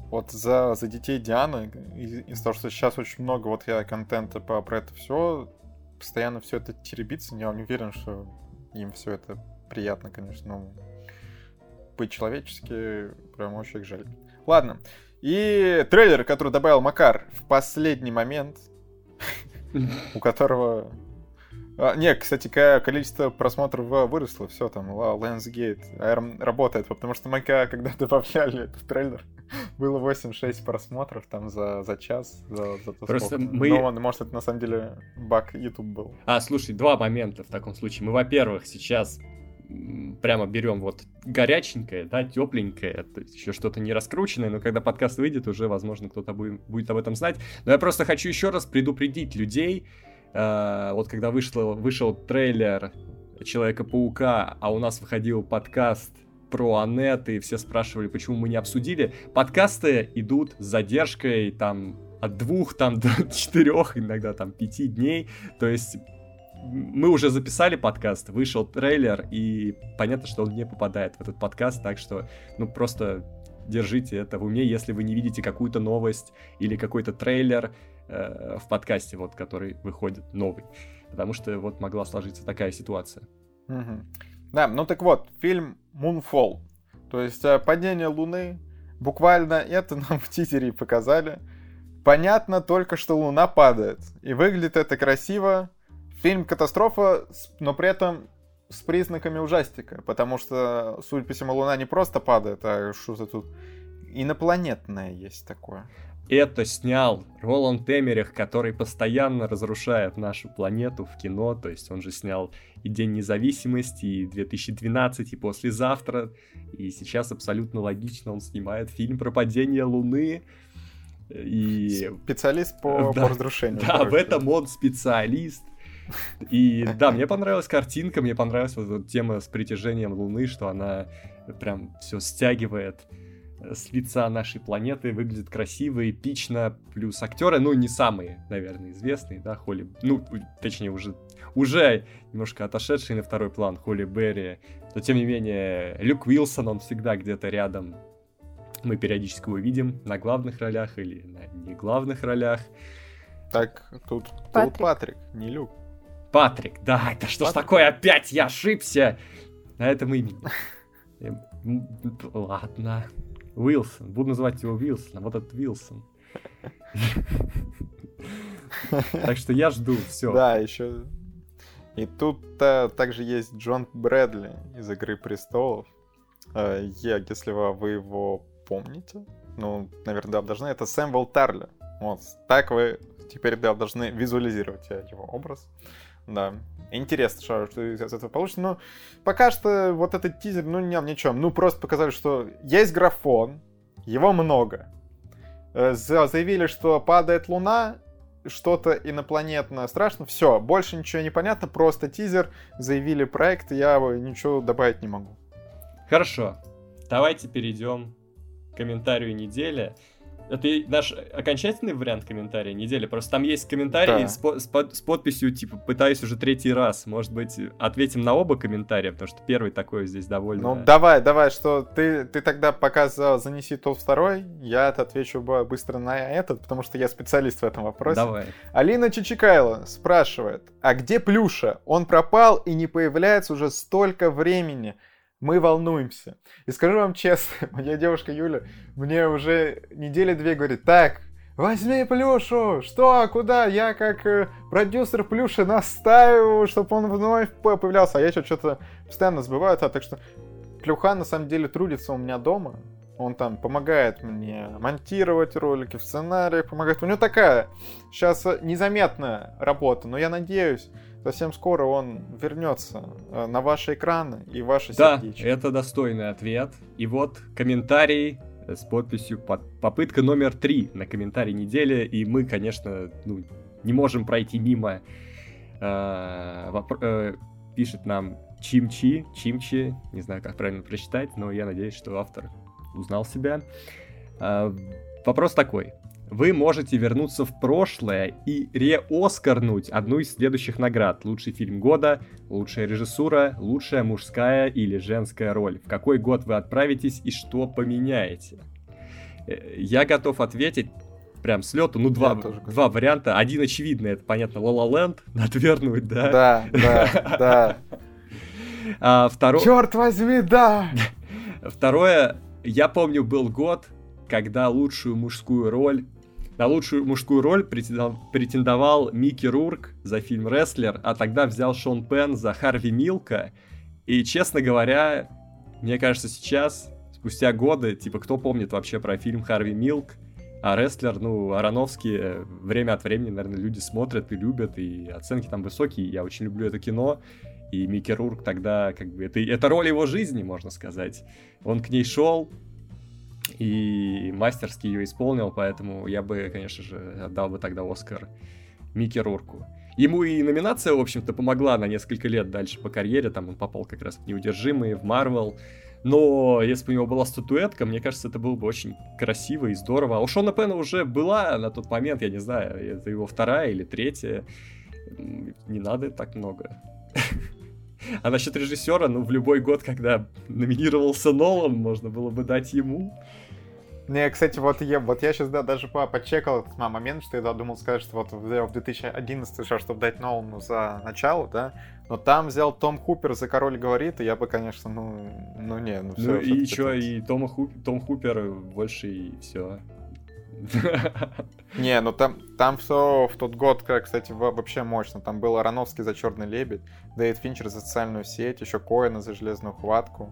вот за, за детей Дианы, из-за того, что сейчас очень много вот я контента по, про это все, постоянно все это теребится, я уверен, что им все это приятно, конечно, но быть человечески прям очень жаль. Ладно. И трейлер, который добавил Макар в последний момент, у которого... А, не, кстати, количество просмотров выросло, все там, Lionsgate работает, потому что мы когда добавляли этот трейлер, было 8-6 просмотров там за, за час, за, за то, Просто сколько. мы... Ну, может, это на самом деле баг YouTube был. А, слушай, два момента в таком случае. Мы, во-первых, сейчас прямо берем вот горяченькое, да, тепленькое, то есть еще что-то не раскрученное, но когда подкаст выйдет, уже, возможно, кто-то будет, будет об этом знать. Но я просто хочу еще раз предупредить людей, э, вот когда вышло, вышел трейлер Человека-паука, а у нас выходил подкаст про Аннет, и все спрашивали, почему мы не обсудили. Подкасты идут с задержкой там от двух там до четырех, иногда там пяти дней. То есть мы уже записали подкаст, вышел трейлер, и понятно, что он не попадает в этот подкаст, так что, ну, просто держите это в уме, если вы не видите какую-то новость или какой-то трейлер э, в подкасте, вот, который выходит новый. Потому что вот могла сложиться такая ситуация. Угу. Да, ну так вот, фильм Moonfall, то есть э, падение Луны, буквально это нам в тизере показали. Понятно только, что Луна падает, и выглядит это красиво, Фильм катастрофа, но при этом с признаками ужастика, потому что, судя по всему, Луна не просто падает, а что-то тут инопланетное есть такое. Это снял Роланд Эмерих, который постоянно разрушает нашу планету в кино, то есть он же снял и День независимости, и 2012, и послезавтра, и сейчас абсолютно логично он снимает фильм про падение Луны, и... Специалист по, да, по разрушению. Да, в этом он специалист. И да, мне понравилась картинка, мне понравилась вот эта тема с притяжением Луны, что она прям все стягивает э, с лица нашей планеты, выглядит красиво, эпично, плюс актеры, ну, не самые, наверное, известные, да, Холли, ну, точнее, уже, уже немножко отошедшие на второй план Холли Берри, но, тем не менее, Люк Уилсон, он всегда где-то рядом, мы периодически его видим на главных ролях или на неглавных ролях. Так, тут Патрик, тут Патрик не Люк. Патрик, да, это что Патрик? ж такое, опять я ошибся на этом имени. Эм, ладно. Уилсон, буду называть его Уилсон, вот этот Уилсон. Так что я жду, все. Да, еще. И тут -то также есть Джон Брэдли из Игры престолов. Э, я, если вы его помните, ну, наверное, да, должны, это Сэмвел Тарли. Вот, так вы теперь да, должны визуализировать его образ. Да. Интересно, что, из этого получится. Но пока что вот этот тизер, ну, ни, ни чем. Ну, просто показали, что есть графон, его много. Э, заявили, что падает луна, что-то инопланетное страшно. Все, больше ничего не понятно, просто тизер, заявили проект, я ничего добавить не могу. Хорошо, давайте перейдем к комментарию недели. Это наш окончательный вариант комментария недели. Просто там есть комментарий да. с, с, с подписью, типа, пытаюсь уже третий раз. Может быть, ответим на оба комментария, потому что первый такой здесь довольно... Ну, давай, давай, что ты, ты тогда пока за, занеси тот второй, я отвечу быстро на этот, потому что я специалист в этом вопросе. Давай. Алина Чичикайло спрашивает, а где Плюша? Он пропал и не появляется уже столько времени мы волнуемся. И скажу вам честно, моя девушка Юля мне уже недели две говорит, так, возьми плюшу, что, куда, я как э, продюсер плюши настаиваю, чтобы он вновь появлялся, а я что-то постоянно сбываю, а, так что плюха на самом деле трудится у меня дома, Он там помогает мне монтировать ролики в сценариях, помогает. У него такая сейчас незаметная работа, но я надеюсь, совсем скоро он вернется э, на ваши экраны и ваши да, сердечки. это достойный ответ. И вот комментарий с подписью под попытка номер три на комментарий недели. И мы, конечно, ну, не можем пройти мимо. Э, э, пишет нам Чимчи, Чимчи, не знаю, как правильно прочитать, но я надеюсь, что автор узнал себя. Э, вопрос такой. Вы можете вернуться в прошлое и реоскарнуть одну из следующих наград. Лучший фильм года, лучшая режиссура, лучшая мужская или женская роль. В какой год вы отправитесь и что поменяете? Э, я готов ответить прям с лету. Ну, два, два варианта. Один очевидный, это, понятно, La Land, отвернуть, да? Да, да, да. А, второе... Черт возьми, да! Второе, я помню, был год, когда лучшую мужскую роль на лучшую мужскую роль претендовал Микки Рурк за фильм «Рестлер», а тогда взял Шон Пен за Харви Милка. И, честно говоря, мне кажется, сейчас, спустя годы, типа, кто помнит вообще про фильм «Харви Милк», а «Рестлер», ну, Ароновский, э, время от времени, наверное, люди смотрят и любят, и оценки там высокие, я очень люблю это кино, и Микки Рурк тогда, как бы, это, это роль его жизни, можно сказать. Он к ней шел, и мастерски ее исполнил, поэтому я бы, конечно же, отдал бы тогда Оскар Микки Рурку. Ему и номинация, в общем-то, помогла на несколько лет дальше по карьере, там он попал как раз в «Неудержимые», в «Марвел», но если бы у него была статуэтка, мне кажется, это было бы очень красиво и здорово. А у Шона Пена уже была на тот момент, я не знаю, это его вторая или третья. Не надо так много. А насчет режиссера, ну, в любой год, когда номинировался Нолан, можно было бы дать ему. Не, кстати, вот я, вот я сейчас, да, даже по, подчекал этот момент, что я думал сказать, что вот в 2011 шел, чтобы дать Нолану за начало, да, но там взял Том Хупер за «Король говорит», и я бы, конечно, ну, ну не, ну все. Ну и что, и Тома Хуп, Том Хупер больше и все. Не, ну там, там все в тот год, кстати, вообще мощно. Там был Ароновский за «Черный лебедь», Дэвид Финчер за «Социальную сеть», еще Коэна за «Железную хватку»,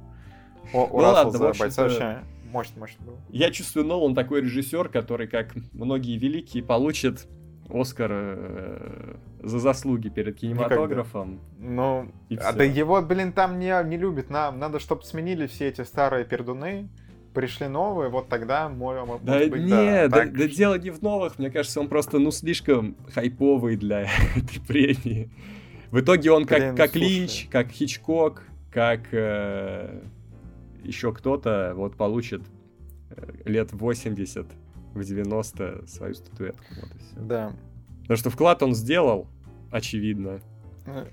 О, ну, ладно, за «Бойца». Вообще мощно, мощно было. Я чувствую, Нолан такой режиссер, который, как многие великие, получит Оскар э, за заслуги перед кинематографом. Никогда. Ну, а да его, блин, там не, не любит. Нам надо, чтобы сменили все эти старые пердуны пришли новые, вот тогда мой, может да, быть, не, да, да, да дело не в новых, мне кажется, он просто, ну, слишком хайповый для этой премии. В итоге он как, Блин, как Линч, как Хичкок, как э, еще кто-то вот получит э, лет 80 в 90 свою статуэтку. Вот и все. Да. Потому что вклад он сделал, очевидно. Э,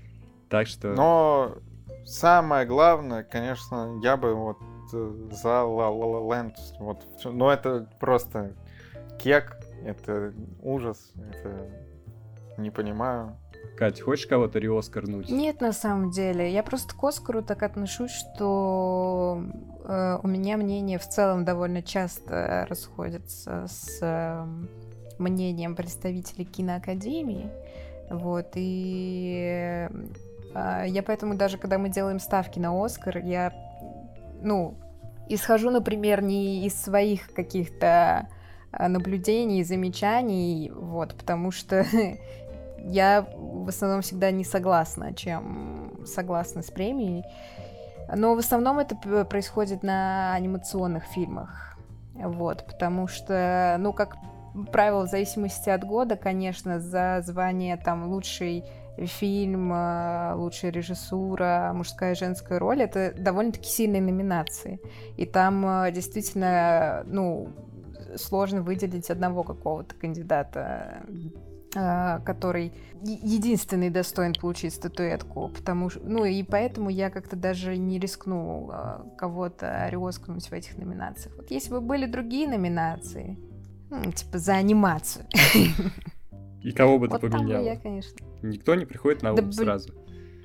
так что... Но самое главное, конечно, я бы вот Э, за La La La Land. Вот. Но это просто кек, это ужас, это не понимаю. Кать, хочешь кого-то риоскарнуть? Нет, на самом деле. Я просто к Оскару так отношусь, что э, у меня мнение в целом довольно часто расходится с э, мнением представителей киноакадемии. Вот, и э, я поэтому даже, когда мы делаем ставки на Оскар, я ну, исхожу, например, не из своих каких-то а, наблюдений, замечаний, вот, потому что я в основном всегда не согласна, чем согласна с премией. Но в основном это происходит на анимационных фильмах. Вот, потому что, ну, как правило, в зависимости от года, конечно, за звание там лучший фильм, э, лучшая режиссура, мужская и женская роль, это довольно-таки сильные номинации. И там э, действительно, ну, сложно выделить одного какого-то кандидата, который единственный достоин получить статуэтку, потому что, ну и поэтому я как-то даже не рискну кого-то рискнуть в этих номинациях. Вот если бы были другие номинации, ну, типа за анимацию, И кого бы вот ты поменяла? я, конечно. Никто не приходит на ум да, сразу.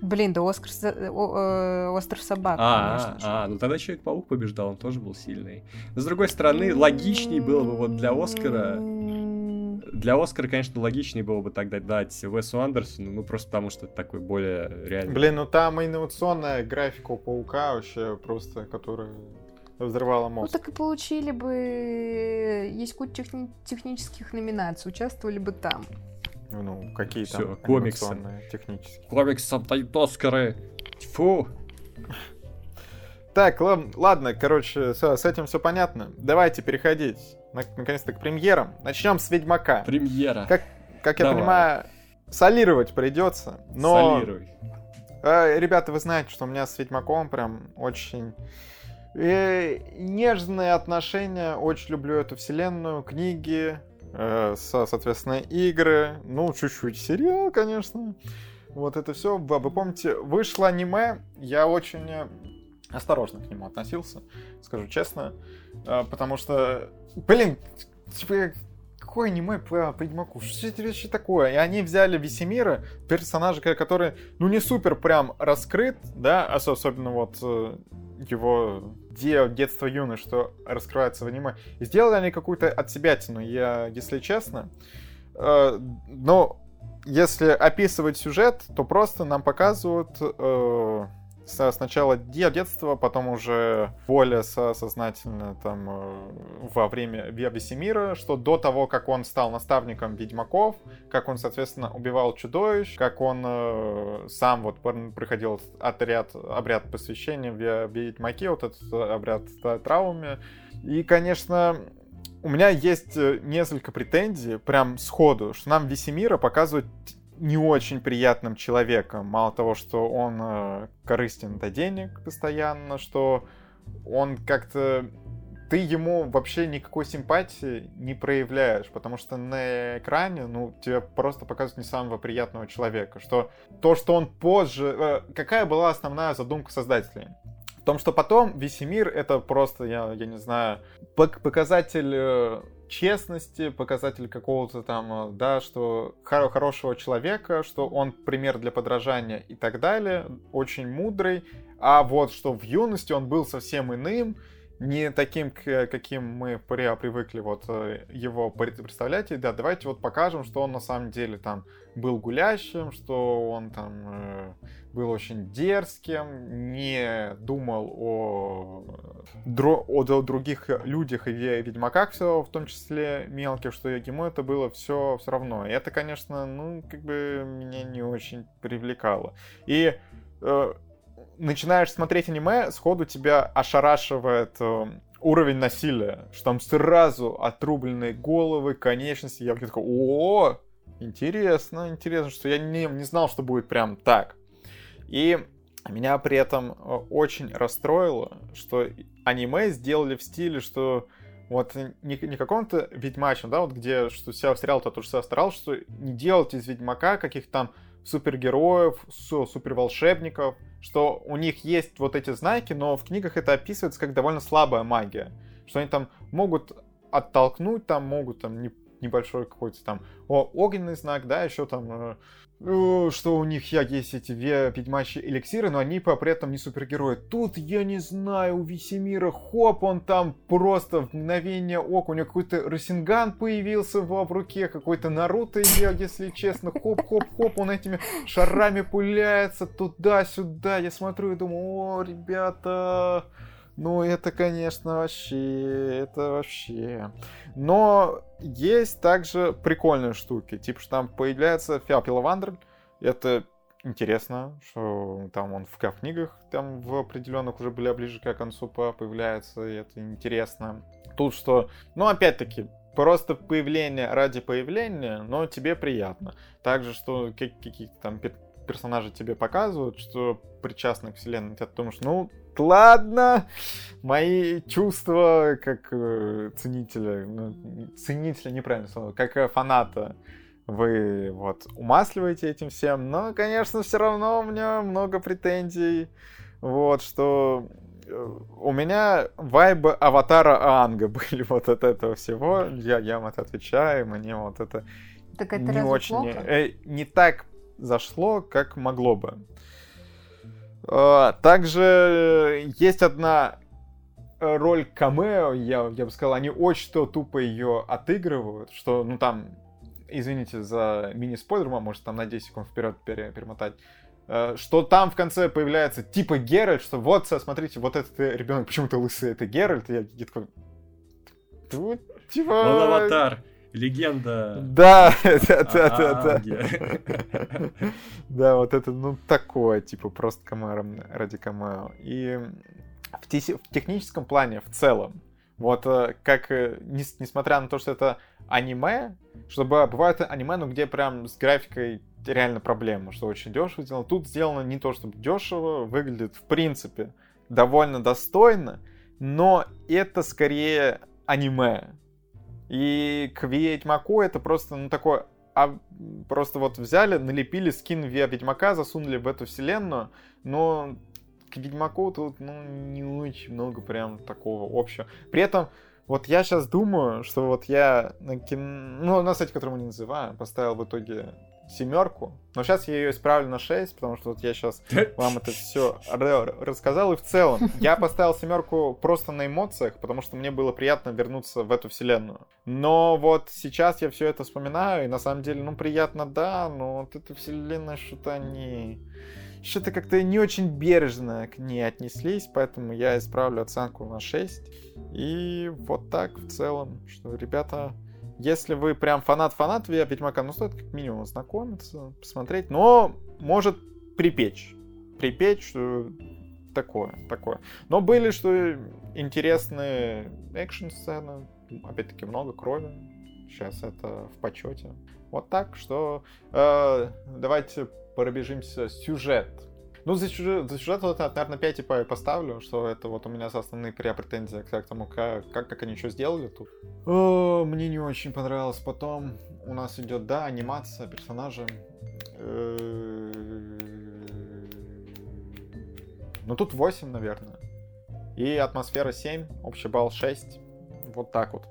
Блин, да Оскар, о, э, Остров собак, а, конечно а, а, ну тогда Человек-паук побеждал, он тоже был сильный. Но с другой стороны, логичнее было бы вот для Оскара... Для Оскара, конечно, логичнее было бы тогда дать Уэсу Андерсону, ну просто потому что это такой более реальный. Блин, ну там инновационная графика у Паука вообще просто, которая взрывало Ну мозг. так и получили бы... Есть куча техни- технических номинаций, участвовали бы там. Ну, какие там комиксы. технические. Комиксом дают Оскары. Фу. Так, ладно, короче, всё, с этим все понятно. Давайте переходить наконец-то к премьерам. Начнем с Ведьмака. Премьера. Как, как я Давай. понимаю, солировать придется, но... Солируй. Э, ребята, вы знаете, что у меня с Ведьмаком прям очень э, нежные отношения. Очень люблю эту вселенную, книги, э, со- соответственно, игры. Ну, чуть-чуть сериал, конечно. Вот это все. Вы, вы помните, вышло аниме. Я очень э, осторожно к нему относился, скажу честно. Э, потому что, блин, типа, какое аниме по Ведьмаку? Что это вообще такое? И они взяли Весемира, персонажа, ко- который, ну, не супер прям раскрыт, да, ос- особенно вот э, его де- детство юность, что раскрывается в аниме. И сделали они какую-то от себя я, если честно. Э, но если описывать сюжет, то просто нам показывают э, сначала де- детство, потом уже более со- сознательно там э, во время Ве- Весемира, что до того, как он стал наставником ведьмаков, как он, соответственно, убивал чудовищ, как он э, сам вот пр- проходил отряд, обряд посвящения в Ве- ведьмаке, вот этот обряд трауме. И, конечно, у меня есть э, несколько претензий, прям сходу, что нам Весемира показывают не очень приятным человеком. Мало того, что он э, корыстен до денег постоянно, что он как-то... Ты ему вообще никакой симпатии не проявляешь, потому что на экране, ну, тебе просто показывают не самого приятного человека. Что то, что он позже... э, какая была основная задумка создателей? В том, что потом Весемир это просто, я, я не знаю, пок- показатель э, честности, показатель какого-то там, э, да, что хоро- хорошего человека, что он пример для подражания и так далее, очень мудрый. А вот что в юности он был совсем иным, не таким, к- каким мы при- привыкли вот э, его пред- представлять. И да, давайте вот покажем, что он на самом деле там был гулящим, что он там э, был очень дерзким, не думал о, дро- о других людях и ве- ведьмаках, все, в том числе мелких, что ему это было все, все равно. И это, конечно, ну, как бы меня не очень привлекало. И э, начинаешь смотреть аниме, сходу тебя ошарашивает э, уровень насилия, что там сразу отрубленные головы, конечности. Я такой, о, интересно, интересно, что я не, не знал, что будет прям так. И меня при этом э, очень расстроило, что аниме сделали в стиле, что вот не, не каком-то ведьмачем, да, вот где, что себя сериал-то тоже себя старался, что не делать из ведьмака каких-то там супергероев, су- суперволшебников, что у них есть вот эти знаки, но в книгах это описывается как довольно слабая магия. Что они там могут оттолкнуть, там могут там не- небольшой какой-то там о, огненный знак, да, еще там, э, э, что у них я, есть эти ве- ведьмачьи эликсиры, но они по- при этом не супергерои. Тут, я не знаю, у Весемира, хоп, он там просто в мгновение ока, у него какой-то Росинган появился в руке, какой-то Наруто, я, если честно, хоп-хоп-хоп, он этими шарами пуляется туда-сюда. Я смотрю и думаю, о, ребята, ну это, конечно, вообще, это вообще. Но есть также прикольные штуки, типа, что там появляется Фиапиловандр, это интересно, что там он в, книгах там в определенных уже были ближе к концу по- появляется, и это интересно. Тут что, ну опять-таки, просто появление ради появления, но тебе приятно. Также, что ка- какие-то там персонажи тебе показывают, что причастны к вселенной, ты думаешь, ну ладно, мои чувства как э, ценителя, ну, ценителя неправильно слово, как э, фаната, вы вот умасливаете этим всем, но, конечно, все равно у меня много претензий, вот, что э, у меня вайбы аватара Анга были вот от этого всего, я, я вам это отвечаю, мне вот это Так это не очень, плохо? э, не так зашло, как могло бы. Э, Также есть одна роль камео, я, я бы сказал, они очень то тупо ее отыгрывают, что, ну там, извините за мини-спойлер, а может там на 10 секунд вперед пере- перемотать. Э, что там в конце появляется типа Геральт, что вот, смотрите, вот этот ребенок почему-то лысый, это Геральт, и я такой... Типа... Он аватар. Легенда. Да, да, да, да, да. Да, вот это, ну, такое, типа, просто комаром ради Камао. И в, в техническом плане, в целом, вот э, как, э, несмотря на то, что это аниме, чтобы бывает аниме, ну, где прям с графикой реально проблема, что очень дешево сделано. Тут сделано не то, чтобы дешево, выглядит, в принципе, довольно достойно, но это скорее аниме. И к Ведьмаку это просто, ну, такое а просто вот взяли, налепили скин Ведьмака, засунули в эту вселенную, но к Ведьмаку тут, ну, не очень много прям такого общего. При этом, вот я сейчас думаю, что вот я на кино... Ну, на сайте, который мы не называем, поставил в итоге семерку. Но сейчас я ее исправлю на 6, потому что вот я сейчас вам это все рассказал. И в целом, я поставил семерку просто на эмоциях, потому что мне было приятно вернуться в эту вселенную. Но вот сейчас я все это вспоминаю, и на самом деле, ну, приятно, да, но вот эта вселенная что-то не... Что-то как-то не очень бережно к ней отнеслись, поэтому я исправлю оценку на 6. И вот так в целом, что ребята если вы прям фанат-фанат Ведьмака, ну стоит как минимум ознакомиться, посмотреть, но может припечь. Припечь, что такое, такое. Но были, что интересные экшн-сцены, опять-таки много крови. Сейчас это в почете. Вот так, что э, давайте пробежимся сюжет ну, за сюжет, за сюжет вот, наверное, 5 типа поставлю, что это вот у меня основные претензии к тому, как, как, как они что сделали тут. О, мне не очень понравилось. Потом у нас идет, да, анимация персонажа. Ну, тут 8, наверное. И атмосфера 7, общий балл 6. Вот так вот.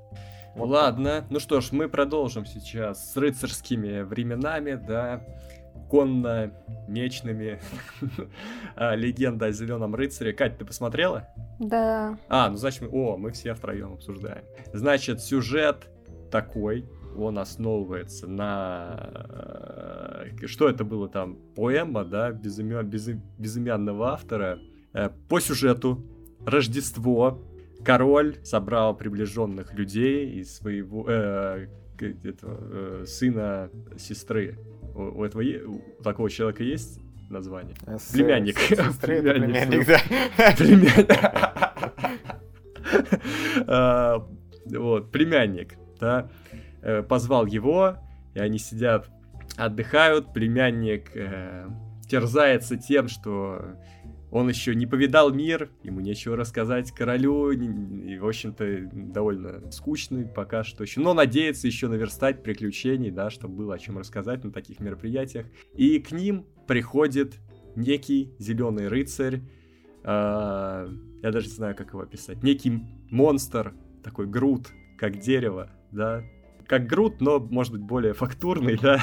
Вот Ладно, так. ну что ж, мы продолжим сейчас с рыцарскими временами, да конно-мечными. А, легенда о зеленом рыцаре. Кать, ты посмотрела? Да. А, ну значит, о, мы все втроем обсуждаем. Значит, сюжет такой, он основывается на... Э, что это было там? Поэма, да, безымя... безы... безымянного автора. Э, по сюжету Рождество. Король собрал приближенных людей из своего э, этого, э, сына сестры у, этого у такого человека есть название? С, племянник. племянник, да. А, вот, племянник, да. Э, позвал его, и они сидят, отдыхают. Племянник э, терзается тем, что он еще не повидал мир, ему нечего рассказать королю, и, в общем-то, довольно скучный пока что еще. Но надеется еще наверстать приключений, да, чтобы было о чем рассказать на таких мероприятиях. И к ним приходит некий зеленый рыцарь, э, я даже не знаю, как его описать, некий монстр, такой груд, как дерево, да, как груд, но, может быть, более фактурный, да.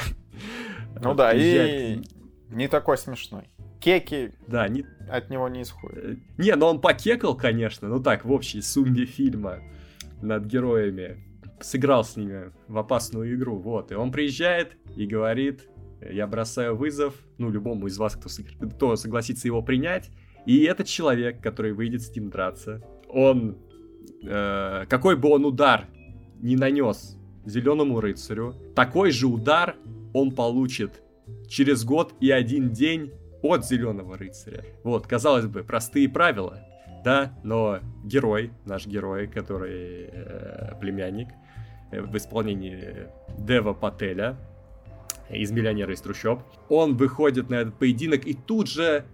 Ну да, и не такой смешной кеки да, не... от него не исходят. Э, не, но он покекал, конечно, ну так, в общей сумме фильма над героями. Сыграл с ними в опасную игру, вот. И он приезжает и говорит, я бросаю вызов, ну, любому из вас, кто, кто согласится его принять. И этот человек, который выйдет с ним драться, он, э, какой бы он удар не нанес зеленому рыцарю, такой же удар он получит через год и один день от Зеленого рыцаря. Вот, казалось бы, простые правила, да, но герой, наш герой, который э, племянник, э, в исполнении Дева Пателя из «Миллионера из трущоб», он выходит на этот поединок и тут же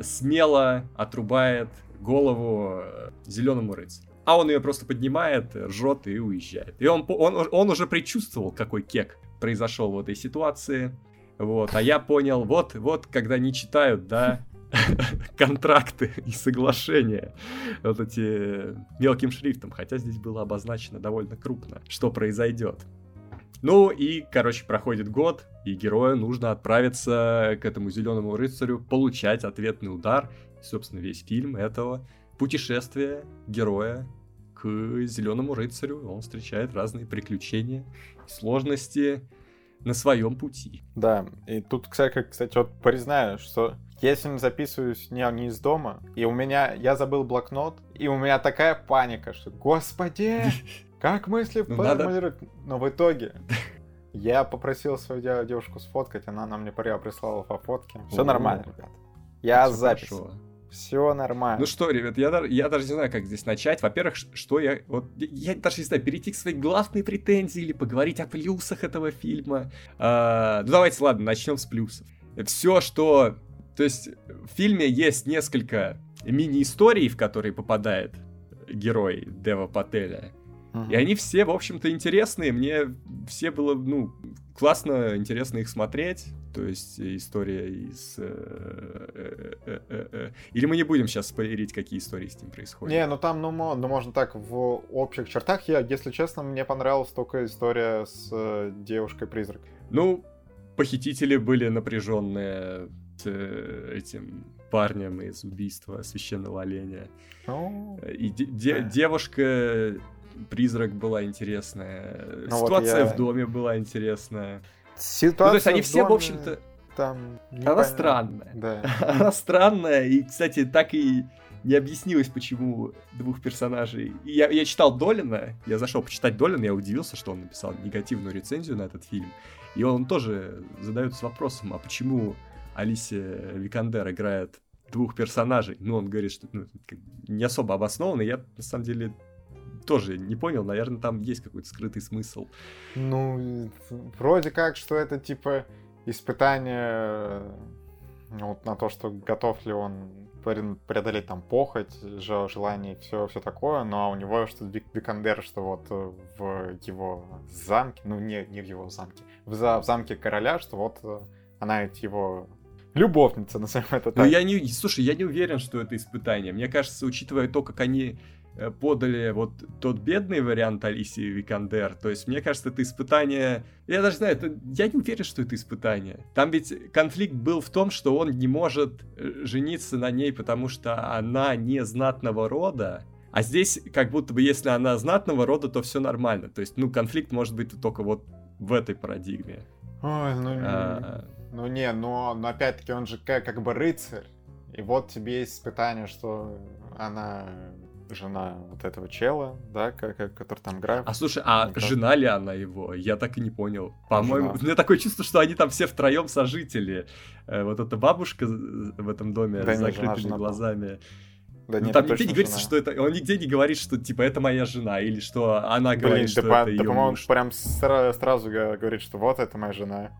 смело отрубает голову э, Зеленому рыцарю. А он ее просто поднимает, ржет и уезжает. И он, он, он уже предчувствовал, какой кек произошел в этой ситуации. Вот, а я понял, вот, вот, когда не читают, да, контракты и соглашения вот эти мелким шрифтом, хотя здесь было обозначено довольно крупно, что произойдет. Ну и, короче, проходит год, и герою нужно отправиться к этому зеленому рыцарю, получать ответный удар. И, собственно, весь фильм этого путешествия героя к зеленому рыцарю. Он встречает разные приключения, сложности, на своем пути. Да, и тут, кстати, кстати, вот признаю, что если записываюсь не, не из дома, и у меня, я забыл блокнот, и у меня такая паника, что, господи, как мысли Ну, надо- формулировать? Но в итоге я попросил свою де- девушку сфоткать, она нам не пря- прислала по фотке. Все нормально, ребят. Я запись. Все нормально. Ну что, ребят, я, даже- я даже не знаю, как здесь начать. Во-первых, что я... Вот, я даже не знаю, перейти к своей главной претензии или поговорить о плюсах этого фильма. А, ну давайте, ладно, начнем с плюсов. Все, что... То есть в фильме есть несколько мини-историй, в которые попадает герой Дева Пателя. И они все, в общем-то, интересные. Мне все было, ну, классно, интересно их смотреть. То есть э, история из... э, э. Или мы не будем сейчас спойлерить, какие истории с ним происходят? Не, ну там, ну, ну, можно так, в общих чертах. Я, если честно, мне понравилась только история с девушкой-призрак. Ну, похитители были напряженные с этим парнем из убийства священного оленя. Ну, И де- де- девушка призрак была интересная. Ну вот Ситуация я- в доме была интересная. Ситуация Ну, то есть они в все, в доме общем-то, Там она непонятно. странная. Да. Она странная, и, кстати, так и не объяснилось, почему двух персонажей. И Я, я читал Долина, я зашел почитать Долина, я удивился, что он написал негативную рецензию на этот фильм. И он тоже задается вопросом, а почему Алисия Викандер играет двух персонажей? Ну, он говорит, что ну, не особо обоснованно. Я, на самом деле, тоже не понял. Наверное, там есть какой-то скрытый смысл. Ну, вроде как, что это типа испытание э, вот на то, что готов ли он пре- преодолеть там похоть, же- желание, все, все такое, но у него что Вик- Викандер, что вот э, в его замке, ну не, не в его замке, в, за- в замке короля, что вот э, она ведь его любовница, назовем это Ну, так. я не... Слушай, я не уверен, что это испытание. Мне кажется, учитывая то, как они подали вот тот бедный вариант Алисии Викандер, то есть мне кажется, это испытание... Я даже знаю, это... я не уверен, что это испытание. Там ведь конфликт был в том, что он не может э, жениться на ней, потому что она не знатного рода, а здесь как будто бы если она знатного рода, то все нормально. То есть, ну, конфликт может быть только вот в этой парадигме. Ой, ну, А, ну не, но, но опять-таки он же как, как бы рыцарь. И вот тебе есть испытание, что она жена вот этого чела, да, который там играет. А слушай, а Игра. жена ли она его? Я так и не понял. По-моему, Жена. у меня такое чувство, что они там все втроем сожители. Э, Вот эта бабушка в этом доме Да с не, жена, закрытыми жена, глазами. Да Ну, нет, там нигде не говорится, жена. что это. Он нигде не говорит, что типа это моя жена, или что она Блин, говорит, да, что по- это да, ее по-моему, муж. прям сра- сразу говорит, что вот это моя жена.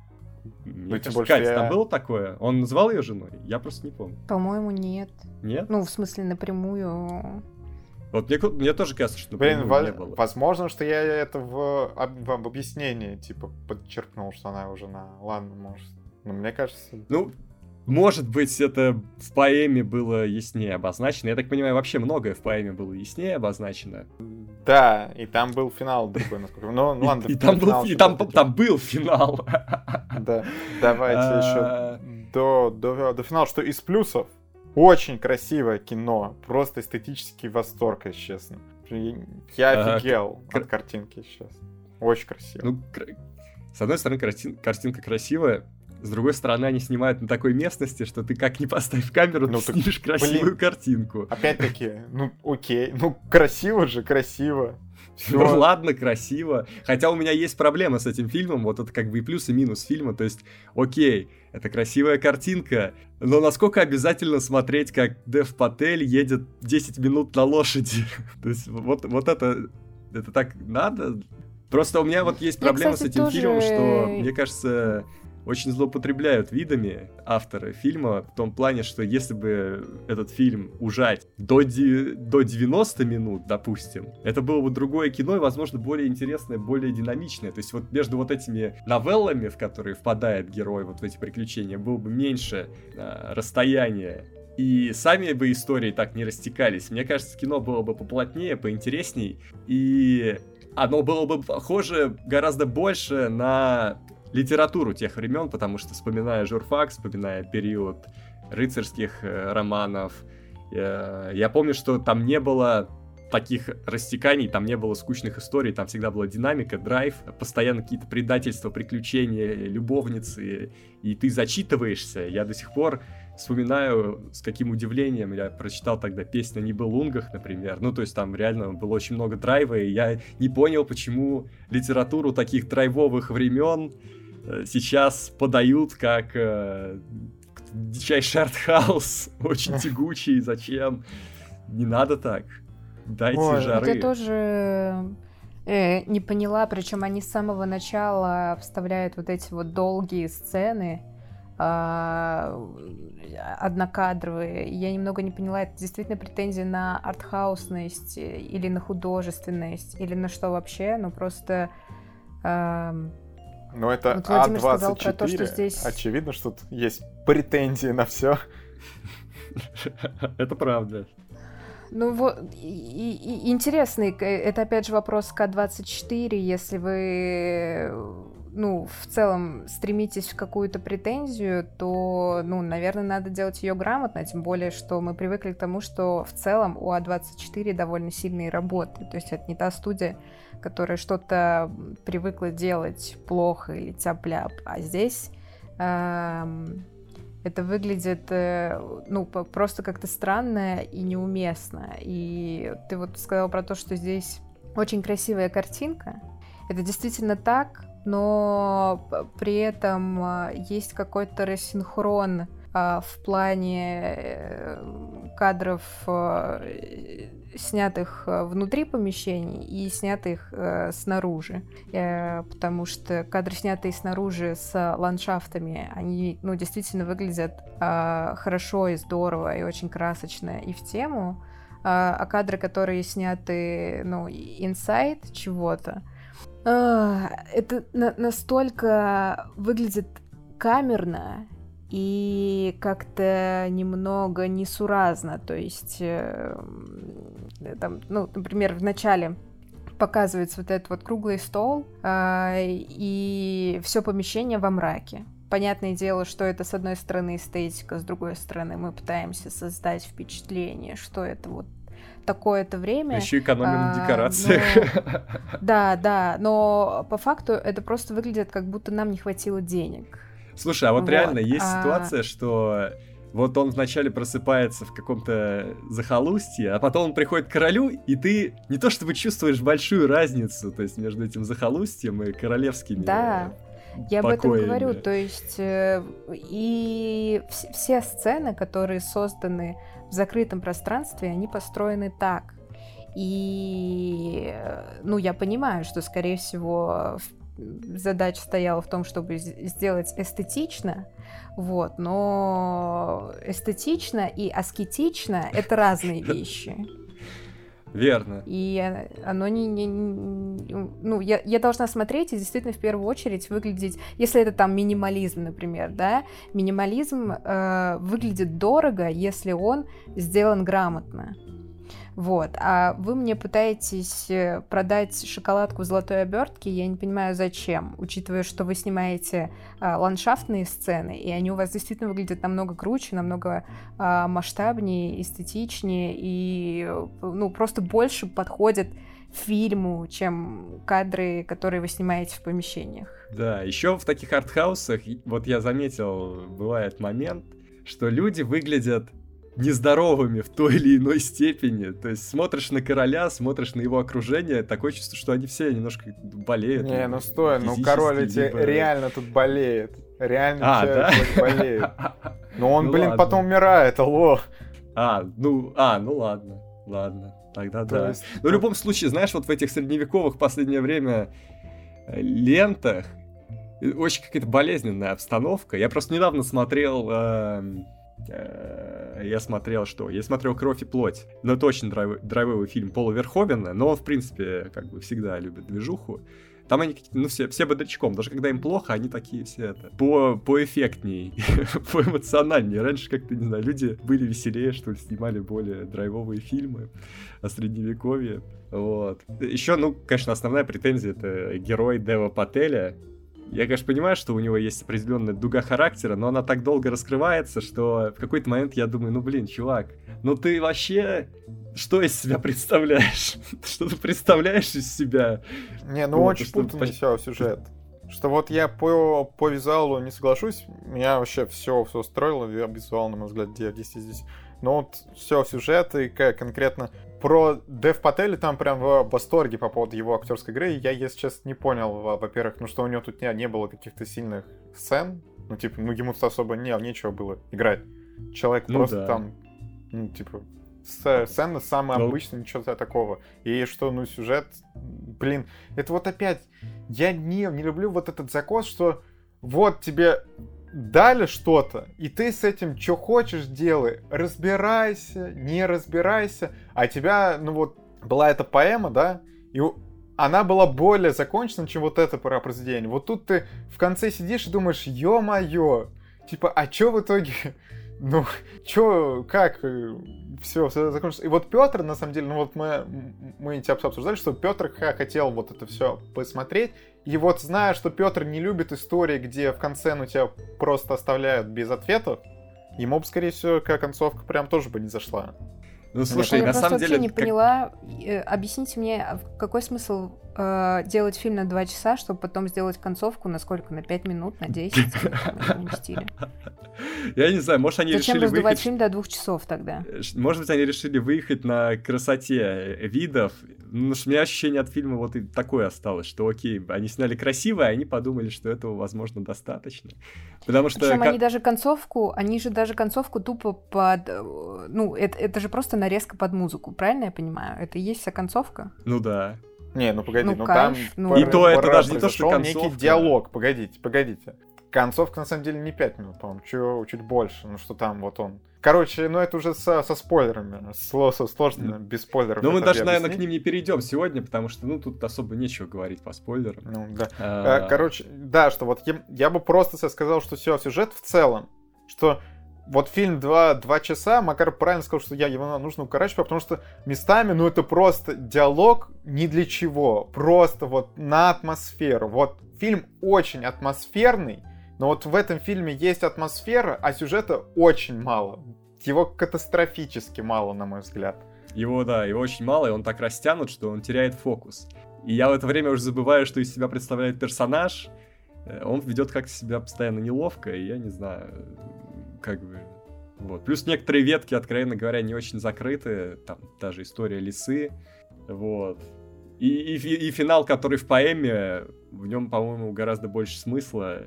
Мне ну, кажется, больше Кать, я- там было такое? Он называл ее женой? Я просто не помню. По-моему, нет. Нет? Ну, в смысле, напрямую. Вот мне, мне тоже кажется, что Блин, напрямую во- не было. возможно, что я это в, об- в объяснении, типа, подчеркнул, что она его жена. Ладно, может. Но мне кажется... Ну, может быть, это в поэме было яснее обозначено. Я так понимаю, вообще многое в поэме было яснее обозначено. Да, и там был финал другой, насколько... Ну, ну ладно, и, и там был, и там, там был финал. Да, давайте А, еще до, до, до финала, что из плюсов очень красивое кино, просто эстетический восторг, если честно. Я офигел кр- от картинки сейчас. Очень красиво. Ну, кр- с одной стороны, картин- картинка красивая, с другой стороны, они снимают на такой местности, что ты как не поставь камеру, Ну, ты так, снимешь красивую блин. картинку. Опять-таки, ну окей, ну красиво же, красиво. Всё. Ну ладно, красиво. Хотя у меня есть проблема с этим фильмом, вот это как бы и плюс, и минус фильма. То есть, окей, это красивая картинка, но насколько обязательно смотреть, как Дев Патель едет 10 минут на лошади? То есть, вот, вот это, это так надо? Просто у меня вот есть Я, проблема кстати, с этим тоже- фильмом, что, мне кажется, очень злоупотребляют видами авторы фильма в том плане, что если бы этот фильм ужать до, до 90 минут, допустим, это было бы другое кино и, возможно, более интересное, более динамичное. То есть вот между вот этими новеллами, в которые впадает герой вот в эти приключения, было бы меньше а, расстояния и сами бы истории так не растекались. Мне кажется, кино было бы поплотнее, поинтересней, и оно было бы похоже гораздо больше на литературу тех времен, потому что, вспоминая журфак, вспоминая период рыцарских э, романов, э, я помню, что там не было таких растеканий, там не было скучных историй, там всегда была динамика, драйв, постоянно какие-то предательства, приключения, любовницы, и ты зачитываешься. Я до сих пор вспоминаю, с каким удивлением я прочитал тогда песню «Не был лунгах», например. Ну, то есть там реально было очень много драйва, и я не понял, почему литературу таких драйвовых времен сейчас подают как э, дичайший артхаус, очень тягучий, зачем? Не надо так. Дайте Ой, жары. Я тоже э, не поняла, причем они с самого начала вставляют вот эти вот долгие сцены, э, однокадровые. Я немного не поняла, это действительно претензии на артхаусность или на художественность, или на что вообще, ну просто... Э, ну, это вот А24. Сказал про то, что здесь... Очевидно, что тут есть претензии на все. Это правда. Ну вот, и, и, интересный, это опять же вопрос К-24, если вы, ну, в целом стремитесь в какую-то претензию, то, ну, наверное, надо делать ее грамотно, тем более, что мы привыкли к тому, что в целом у А24 довольно сильные работы, то есть это не та студия, которая что-то привыкла делать плохо или тяп-ляп, а здесь... Эм, это выглядит, э, ну, просто как-то странно и неуместно. И ты вот сказал про то, что здесь очень красивая картинка. Это действительно так, но при этом а, есть какой-то рассинхрон а, в плане э, кадров снятых э, внутри помещений и снятых э, снаружи, э, потому что кадры, снятые снаружи с ландшафтами, они, ну, действительно выглядят э, хорошо и здорово, и очень красочно, и в тему, э, а кадры, которые сняты, ну, inside чего-то, э, это на настолько выглядит камерно и как-то немного несуразно, то есть э, там, ну, например, в начале показывается вот этот вот круглый стол э, и все помещение во мраке. Понятное дело, что это с одной стороны эстетика, с другой стороны мы пытаемся создать впечатление, что это вот такое-то время. Еще экономим а, на декорациях. Но... Да, да, но по факту это просто выглядит, как будто нам не хватило денег. Слушай, а вот, вот реально есть а... ситуация, что вот он вначале просыпается в каком-то захолустье, а потом он приходит к королю, и ты не то чтобы чувствуешь большую разницу, то есть между этим захолустьем и королевскими Да, я об этом говорю, то есть э, и все сцены, которые созданы в закрытом пространстве, они построены так. И, э, ну, я понимаю, что, скорее всего, задача стояла в том, чтобы сделать эстетично, вот, но эстетично и аскетично — это разные вещи. Верно. И оно не... не, не ну, я, я должна смотреть и действительно в первую очередь выглядеть... Если это там минимализм, например, да, минимализм э, выглядит дорого, если он сделан грамотно. Вот. А вы мне пытаетесь э, продать шоколадку в золотой обертке, я не понимаю, зачем, учитывая, что вы снимаете а, ландшафтные сцены, и они у вас действительно выглядят намного круче, намного а, масштабнее, эстетичнее, и ну, просто больше подходят фильму, чем кадры, которые вы снимаете в помещениях. Да, еще в таких артхаусах, вот я заметил, бывает момент, что люди выглядят нездоровыми в той или иной степени. То есть смотришь на короля, смотришь на его окружение, такое чувство, что они все немножко болеют. Не, ну стой, ну король эти либо... реально тут болеет. Реально а, да? болеет. Но он, ну, блин, ладно. потом умирает, алло. А, ну, а, ну ладно, ладно. Тогда То да. Есть... Но в любом случае, знаешь, вот в этих средневековых последнее время э, лентах э, очень какая-то болезненная обстановка. Я просто недавно смотрел Э, я смотрел что? Я смотрел «Кровь и плоть». Ну, это очень драйв, драйвовый фильм Пола Верховена, но в принципе, как бы всегда любит движуху. Там они, ну, все, все бодрячком. Даже когда им плохо, они такие все это... По, поэффектней, поэмоциональнее. Раньше как-то, не знаю, люди были веселее, что ли, снимали более драйвовые фильмы о средневековье. Вот. Еще, ну, конечно, основная претензия — это герой Дева Пателя, я, конечно, понимаю, что у него есть определенная дуга характера, но она так долго раскрывается, что в какой-то момент я думаю, ну блин, чувак, ну ты вообще что из себя представляешь? Что ты представляешь из себя? Не, ну вот, очень путанный все сюжет. Что вот я по, по визуалу не соглашусь, меня вообще все, все устроило, визуал, на мой взгляд, 9 10 здесь. Но вот все сюжет и конкретно про Дев Пателли там прям в восторге по поводу его актерской игры. Я, если честно, не понял, во-первых, ну что у него тут не, не было каких-то сильных сцен. Ну, типа, ну ему особо не, нечего было играть. Человек ну, просто да. там, ну, типа, сцена самая ну... обычная, ничего такого. И что, ну, сюжет, блин, это вот опять, я не, не люблю вот этот закос, что вот тебе дали что-то, и ты с этим что хочешь делай, разбирайся, не разбирайся, а тебя, ну вот, была эта поэма, да, и она была более закончена, чем вот это произведение. Вот тут ты в конце сидишь и думаешь, ё-моё, типа, а чё в итоге ну, чё, как, все, все закончилось. И вот Петр, на самом деле, ну вот мы, мы тебя обсуждали, что Петр хотел вот это все посмотреть, и вот зная, что Петр не любит истории, где в конце, ну, тебя просто оставляют без ответов, ему бы, скорее всего, концовка прям тоже бы не зашла. Ну, слушай, я на самом деле... Я не как... поняла. Э, объясните мне, а какой смысл э, делать фильм на два часа, чтобы потом сделать концовку на сколько? На пять минут, на 10? Я не знаю, может, они Зачем решили раздувать выехать... фильм до двух часов тогда? Э, может быть, они решили выехать на красоте видов. Ну, у меня ощущение от фильма вот и такое осталось, что окей, они сняли красиво, и они подумали, что этого, возможно, достаточно. Потому что... Причем как... они даже концовку, они же даже концовку тупо под... Э, ну, это, это же просто нарезка под музыку, правильно я понимаю? Это и есть вся концовка? Ну да. Не, ну погоди, ну, ну кайф, там... Ну... И то это даже не то, что концовка. некий диалог, погодите, погодите. Концовка, на самом деле, не 5 минут, по-моему, чуть, чуть больше. Ну, что там вот он... Короче, ну это уже со, со спойлерами. Сложно, сложно без спойлеров. Ну, мы даже, наверное, к ним не перейдем сегодня, потому что, ну, тут особо нечего говорить по спойлерам. Ну, да. А... Короче, да, что вот я, я бы просто сказал, что все, сюжет в целом, что вот фильм 2, 2 часа, Макар правильно сказал, что я его нужно укорачивать, потому что местами, ну, это просто диалог ни для чего. Просто вот на атмосферу. Вот фильм очень атмосферный, но вот в этом фильме есть атмосфера, а сюжета очень мало. Его катастрофически мало, на мой взгляд. Его, да, его очень мало, и он так растянут, что он теряет фокус. И я в это время уже забываю, что из себя представляет персонаж. Э, он ведет как-то себя постоянно неловко, и я не знаю, как бы... Вот. Плюс некоторые ветки, откровенно говоря, не очень закрыты. Там даже история лисы. Вот. И, и, и финал, который в поэме, в нем, по-моему, гораздо больше смысла.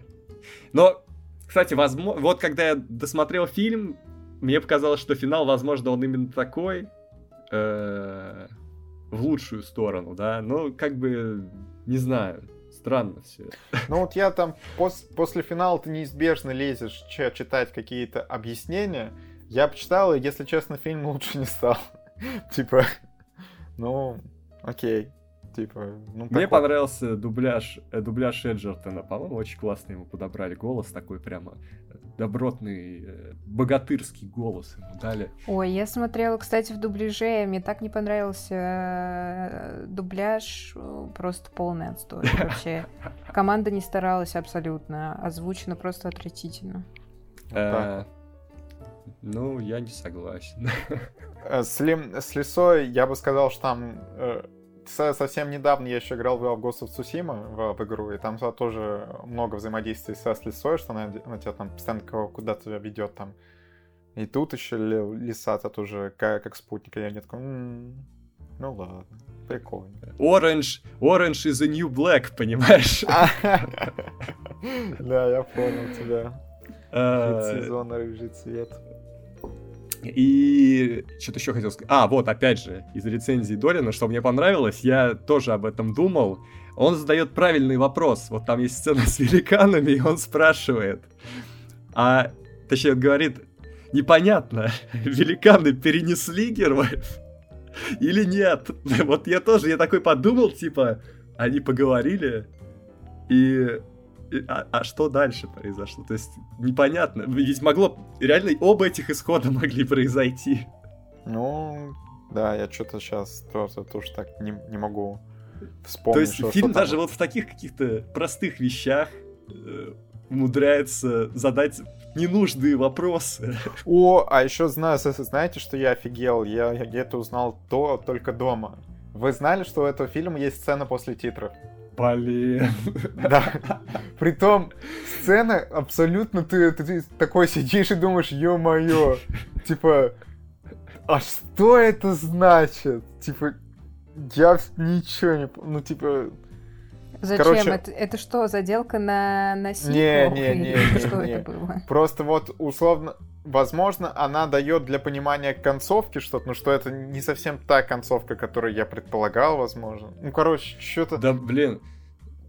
Но, кстати, возможно, вот когда я досмотрел фильм, мне показалось, что финал, возможно, он именно такой. Э, в лучшую сторону, да. Ну, как бы, не знаю. Странно все Ну вот я там пос после финала ты неизбежно лезешь читать какие-то объяснения. Я почитал, и, если честно, фильм лучше не стал. типа, ну, окей. Типа, ну, Мне такой. понравился дубляж, э, дубляж Эджертона. По-моему, очень классно ему подобрали голос, такой прямо э, добротный, э, богатырский голос ему дали. Ой, я смотрела, кстати, в дубляже, мне так не понравился дубляж, просто полный отстой. Вообще, команда не старалась абсолютно, озвучено просто отвратительно. Ну, я не согласен. С, ли, с лисой я бы сказал, что там совсем недавно я еще играл в Ghost of Tsushima в, в игру, и там тоже много взаимодействий со с лисой, что она, она тебя там постоянно куда-то ведет там. И тут еще лиса-то тоже как, как спутник, и я не такой, м-м, ну ладно, прикольно. Orange, orange is a new black, понимаешь? Да, я понял тебя. А, сезона рыжий цвет. И что-то еще хотел сказать. А, вот, опять же, из рецензии Долина, что мне понравилось, я тоже об этом думал. Он задает правильный вопрос. Вот там есть сцена с великанами, и он спрашивает. А, точнее, он говорит, непонятно, великаны перенесли героев или нет? Вот я тоже, я такой подумал, типа, они поговорили, и а, а что дальше произошло? То есть непонятно. Ведь могло... Реально оба этих исхода могли произойти. Ну, да, я что-то сейчас тоже, тоже так не, не могу вспомнить. То есть что, фильм что даже вот в таких каких-то простых вещах э, умудряется задать ненужные вопросы. О, а еще знаю, знаете, что я офигел? Я, я это узнал то только дома. Вы знали, что у этого фильма есть сцена после титров? Блин. Да. Притом, сцена абсолютно ты, ты, ты такой сидишь и думаешь, ё-моё, типа, а что это значит? Типа, я ничего не... Ну, типа... Зачем? Короче... Это, это что, заделка на, на сиквел? Не, не, не, не, Что не. это было? Просто вот, условно, возможно, она дает для понимания концовки что-то, но что это не совсем та концовка, которую я предполагал, возможно. Ну, короче, что-то... Да, блин,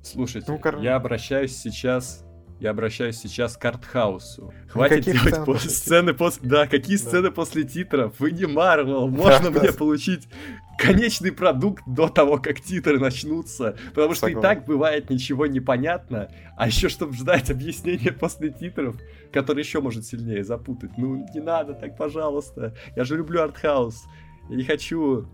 слушайте, ну, кор... я обращаюсь сейчас я обращаюсь сейчас к артхаусу. Хватит делать сцены после, сцены после... Да, какие да. сцены после титров? Вы не Марвел. Можно да, мне да. получить конечный продукт до того, как титры начнутся. Потому что Согласен. и так бывает ничего не понятно. А еще, чтобы ждать объяснения после титров, который еще может сильнее запутать. Ну, не надо так, пожалуйста. Я же люблю артхаус. Я не хочу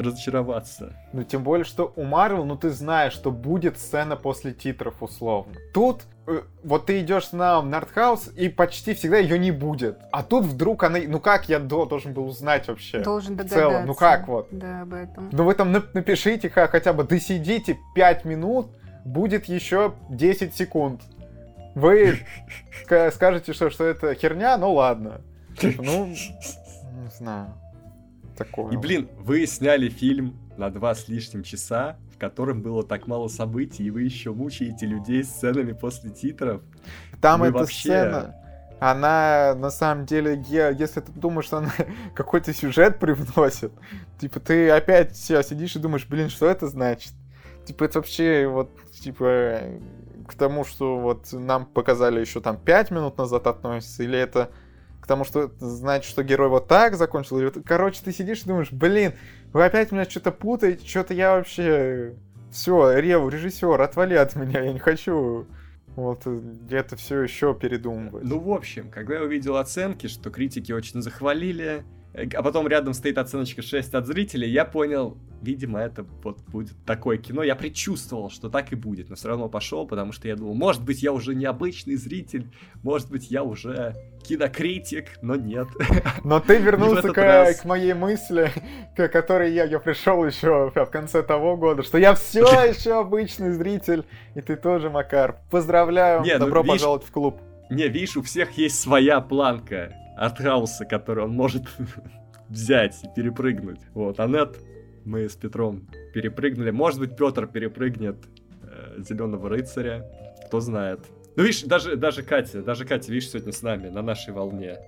разочароваться. Ну, тем более, что у Марвел, ну, ты знаешь, что будет сцена после титров, условно. Тут э, вот ты идешь на Нардхаус, и почти всегда ее не будет. А тут вдруг она... Ну как я до, должен был узнать вообще? Должен догадаться. В целом, ну как вот? Да, об этом. Ну вы там напишите хотя бы, досидите 5 минут, будет еще 10 секунд. Вы скажете, что, что это херня, ну ладно. Ну, не знаю такое. И, блин, вы сняли фильм на два с лишним часа, в котором было так мало событий, и вы еще мучаете людей сценами после титров. Там вы эта вообще... сцена, она на самом деле, если ты думаешь, что она какой-то сюжет привносит, типа ты опять сидишь и думаешь, блин, что это значит? Типа это вообще вот, типа, к тому, что вот нам показали еще там 5 минут назад относится, или это потому что это значит, что герой вот так закончил. Или... Короче, ты сидишь и думаешь, блин, вы опять меня что-то путаете, что-то я вообще... Все, Рев, режиссер, отвали от меня, я не хочу вот это все еще передумывать. Ну, в общем, когда я увидел оценки, что критики очень захвалили, Э, а потом рядом стоит оценочка 6 от зрителей, я понял, видимо, это вот будет такое кино. Я предчувствовал, что так и будет, но все равно пошел, потому что я думал, может быть, я уже необычный зритель, может быть, я уже кинокритик, но нет. Но ты вернулся к, раз... к моей мысли, к которой я, я пришел еще в конце того года, что я все еще обычный зритель, и ты тоже, Макар. Поздравляю, не, ну, добро ну, пожаловать в клуб. Не, видишь, у всех есть своя планка артхауса, который он может взять и перепрыгнуть. Вот, а нет, мы с Петром перепрыгнули. Может быть, Петр перепрыгнет э, Зеленого рыцаря, кто знает. Ну, видишь, даже, даже Катя, даже Катя, видишь, сегодня с нами, на нашей волне.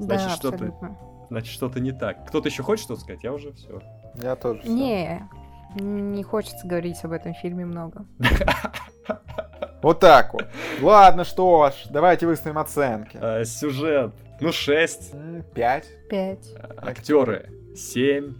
Значит, да, что-то, значит, что-то не так. Кто-то еще хочет что-то сказать? Я уже все. Я тоже. Всё. Не, не хочется говорить об этом фильме много. Вот так вот. Ладно, что ж, давайте выставим оценки. А, сюжет. Ну, 6. 5. 5. Актеры. 7.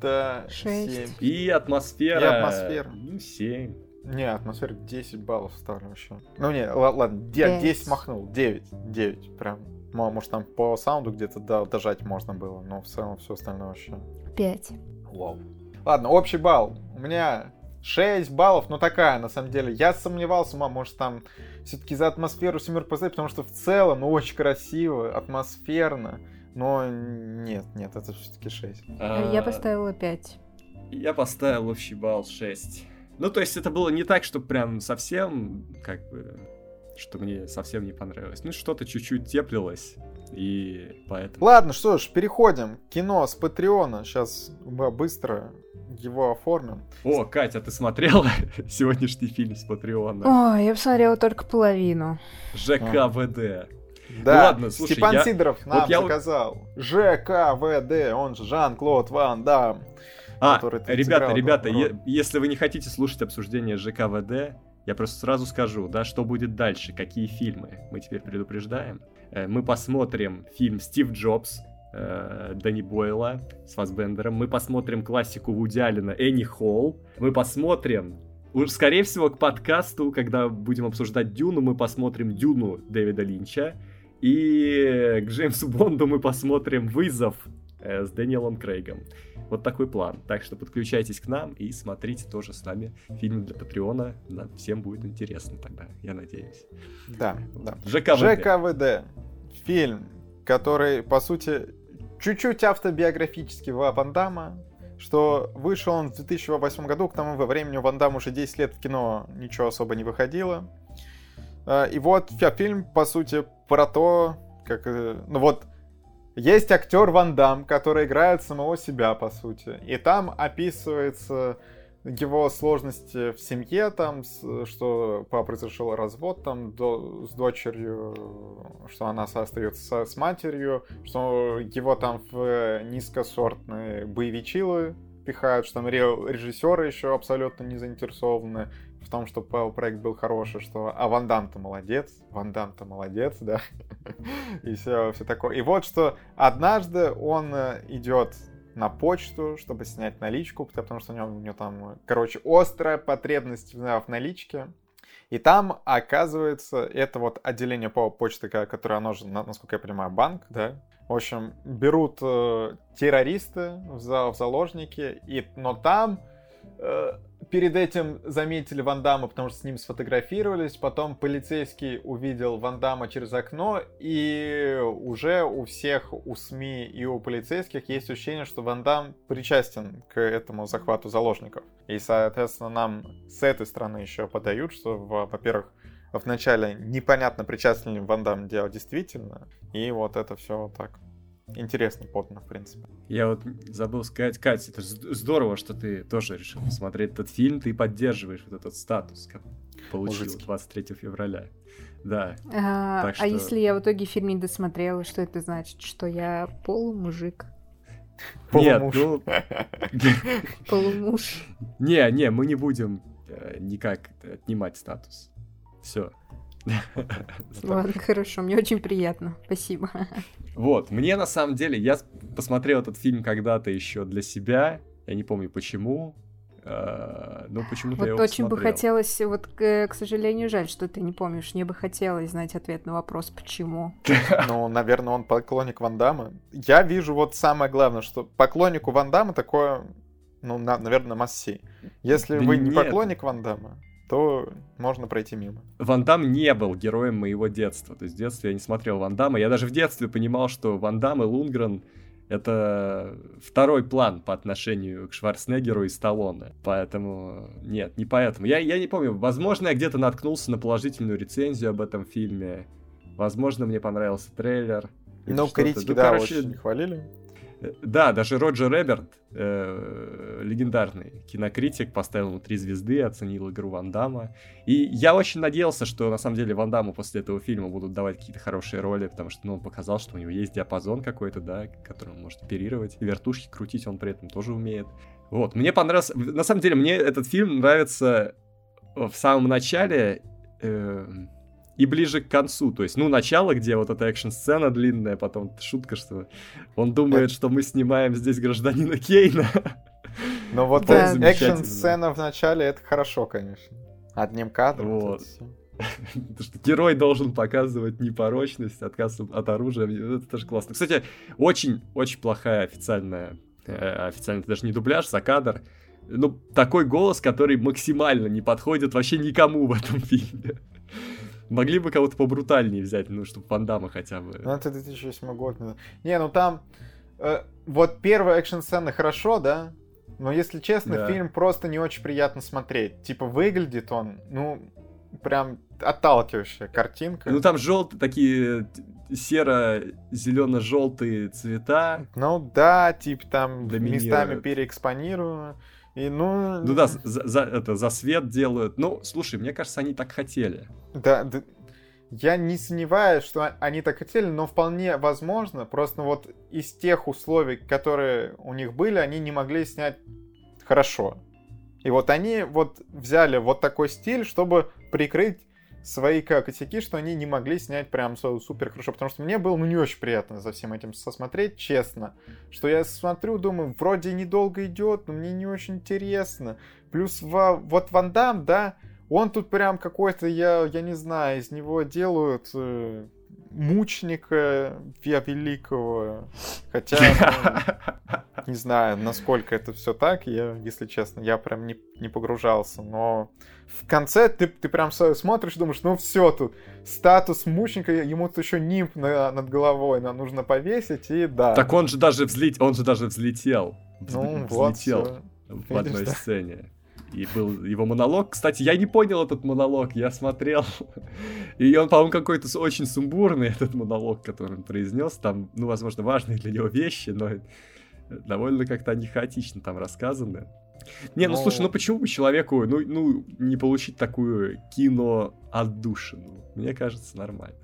Да, 6. 7. И атмосфера. И атмосфера. Ну, 7. Не, атмосфера 10 баллов ставлю вообще. Ну не, ладно, 5. 10 махнул, 9. 9 прям. Может там по саунду где-то дожать можно было, но в целом все остальное вообще. 5. Вау. Ладно, общий балл. У меня 6 баллов, ну такая, на самом деле. Я сомневался, мам, может там все-таки за атмосферу семерку поставить, потому что в целом, ну, очень красиво, атмосферно. Но нет, нет, это все-таки 6. А, я поставила 5. Я поставил общий балл 6. Ну, то есть это было не так, что прям совсем, как бы, что мне совсем не понравилось. Ну, что-то чуть-чуть теплилось. И поэтому... Ладно, что ж, переходим. Кино с Патреона. Сейчас быстро его оформим. О, Катя, ты смотрела сегодняшний фильм с Патреона? О, я посмотрела только половину. ЖКВД. Да, ну, ладно, слушай, Степан я... Сидоров нам вот я... заказал. ЖКВД, он же Жан-Клод Ван Дам. А, ребята, ребята, е- если вы не хотите слушать обсуждение ЖКВД, я просто сразу скажу, да, что будет дальше, какие фильмы. Мы теперь предупреждаем. Э, мы посмотрим фильм «Стив Джобс», э, Дэнни Бойла с Фасбендером. Мы посмотрим классику Вуди «Энни Холл». Мы посмотрим Скорее всего, к подкасту, когда будем обсуждать Дюну, мы посмотрим Дюну Дэвида Линча. И к Джеймсу Бонду мы посмотрим «Вызов» э, с Дэниелом Крейгом. Вот такой план. Так что подключайтесь к нам и смотрите тоже с нами фильмы для Патреона. Нам всем будет интересно тогда, я надеюсь. Да, да. ЖКВД. ЖКВД. Фильм, который, по сути, чуть-чуть автобиографический Ван Дамма, что вышел он в 2008 году, к тому времени у Ван Дамма уже 10 лет в кино ничего особо не выходило. А, и вот фильм, по сути, про то, как... Э, ну вот, есть актер Ван Дам, который играет самого себя, по сути. И там описывается его сложности в семье, там, что папа произошел развод там до, с дочерью, что она остается с матерью, что его там в низкосортные боевичилы пихают, что там режиссеры еще абсолютно не заинтересованы в том, чтобы проект был хороший, что а Ван Дам-то молодец, Ван Дам-то молодец, да, и все, все такое. И вот что однажды он э, идет на почту, чтобы снять наличку, потому что у него, у него там, короче, острая потребность в наличке. И там, оказывается, это вот отделение по почты, которое, оно же, насколько я понимаю, банк, да? В общем, берут э, террористы в, за, в заложники, и, но там перед этим заметили Ван Дамма, потому что с ним сфотографировались. Потом полицейский увидел Ван Дамма через окно, и уже у всех, у СМИ и у полицейских есть ощущение, что Ван Дам причастен к этому захвату заложников. И, соответственно, нам с этой стороны еще подают, что, во-первых, вначале непонятно, причастен ли Ван Дам дело действительно, и вот это все вот так интересно подано, в принципе. Я вот забыл сказать, Катя, это здорово, что ты тоже решил посмотреть этот фильм, ты поддерживаешь вот этот статус, как получил Мужицкий. 23 февраля. Да. А, а что... а если я в итоге фильм не досмотрела, что это значит? Что я полумужик? Нет, ну... Полумуж. Не, не, мы не будем э, никак отнимать статус. Все. Ладно, хорошо, мне очень приятно, спасибо. Вот, мне на самом деле, я посмотрел этот фильм когда-то еще для себя, я не помню почему, э, но почему-то вот я его очень посмотрел. бы хотелось, вот, к, к сожалению, жаль, что ты не помнишь. Мне бы хотелось знать ответ на вопрос, почему. Ну, наверное, он поклонник Ван Дамма. Я вижу вот самое главное, что поклоннику Ван Дамма такое, ну, наверное, масси. Если вы не поклонник Ван Дамма, то можно пройти мимо. Ван Дам не был героем моего детства. То есть в детстве я не смотрел Ван Дамма. Я даже в детстве понимал, что Ван Дам и Лунгрен это второй план по отношению к Шварценеггеру и Сталлоне. Поэтому нет, не поэтому. Я, я не помню, возможно, я где-то наткнулся на положительную рецензию об этом фильме. Возможно, мне понравился трейлер. Ну, критики, ну, да, короче, очень хвалили. Да, даже Роджер Эберт, э, легендарный кинокритик, поставил ему три звезды, оценил игру Ван Дамма. И я очень надеялся, что на самом деле Ван Дамму после этого фильма будут давать какие-то хорошие роли, потому что ну, он показал, что у него есть диапазон какой-то, да, которым он может оперировать. И вертушки крутить он при этом тоже умеет. Вот, мне понравился... На самом деле, мне этот фильм нравится в самом начале... Э, и ближе к концу. То есть, ну, начало, где вот эта экшн-сцена длинная, потом шутка, что он думает, что мы снимаем здесь гражданина Кейна. Ну вот да. экшн-сцена в начале, это хорошо, конечно. Одним кадром. Вот. что герой должен показывать непорочность, отказ от оружия. Это тоже классно. Кстати, очень-очень плохая официальная, э, официально даже не дубляж, за кадр. Ну, такой голос, который максимально не подходит вообще никому в этом фильме. Могли бы кого-то побрутальнее взять, ну, чтобы Вандама хотя бы. Ну, это 2008 год. Не, ну там... Э, вот первая экшн-сцена хорошо, да? Но, если честно, да. фильм просто не очень приятно смотреть. Типа, выглядит он, ну, прям отталкивающая картинка. Ну, там желтые такие серо-зелено-желтые цвета. Ну да, типа там местами переэкспонировано. И, ну... ну да, за, за, это, за свет делают. Ну, слушай, мне кажется, они так хотели. Да, да, я не сомневаюсь, что они так хотели, но вполне возможно. Просто вот из тех условий, которые у них были, они не могли снять хорошо. И вот они вот взяли вот такой стиль, чтобы прикрыть свои косяки, что они не могли снять прям супер хорошо, потому что мне было ну не очень приятно за всем этим сосмотреть, честно, что я смотрю, думаю, вроде недолго идет, но мне не очень интересно. Плюс во, вот Ван Дам, да, он тут прям какой-то, я, я не знаю, из него делают э, мученика великого. Хотя, ну, не знаю, насколько это все так, я, если честно, я прям не, не погружался. Но в конце ты, ты прям смотришь, думаешь, ну все тут, статус мученика, ему тут еще нимб на, над головой, нам нужно повесить, и да. Так он же даже взлет, он же даже взлетел. Ну, взлетел вот, в одной Видишь, сцене. И был его монолог. Кстати, я не понял этот монолог, я смотрел. И он, по-моему, какой-то очень сумбурный, этот монолог, который он произнес. Там, ну, возможно, важные для него вещи, но довольно как-то они хаотично там рассказаны. Не, ну, ну слушай, ну почему бы человеку, ну, ну, не получить такую кино отдушину? Мне кажется, нормально.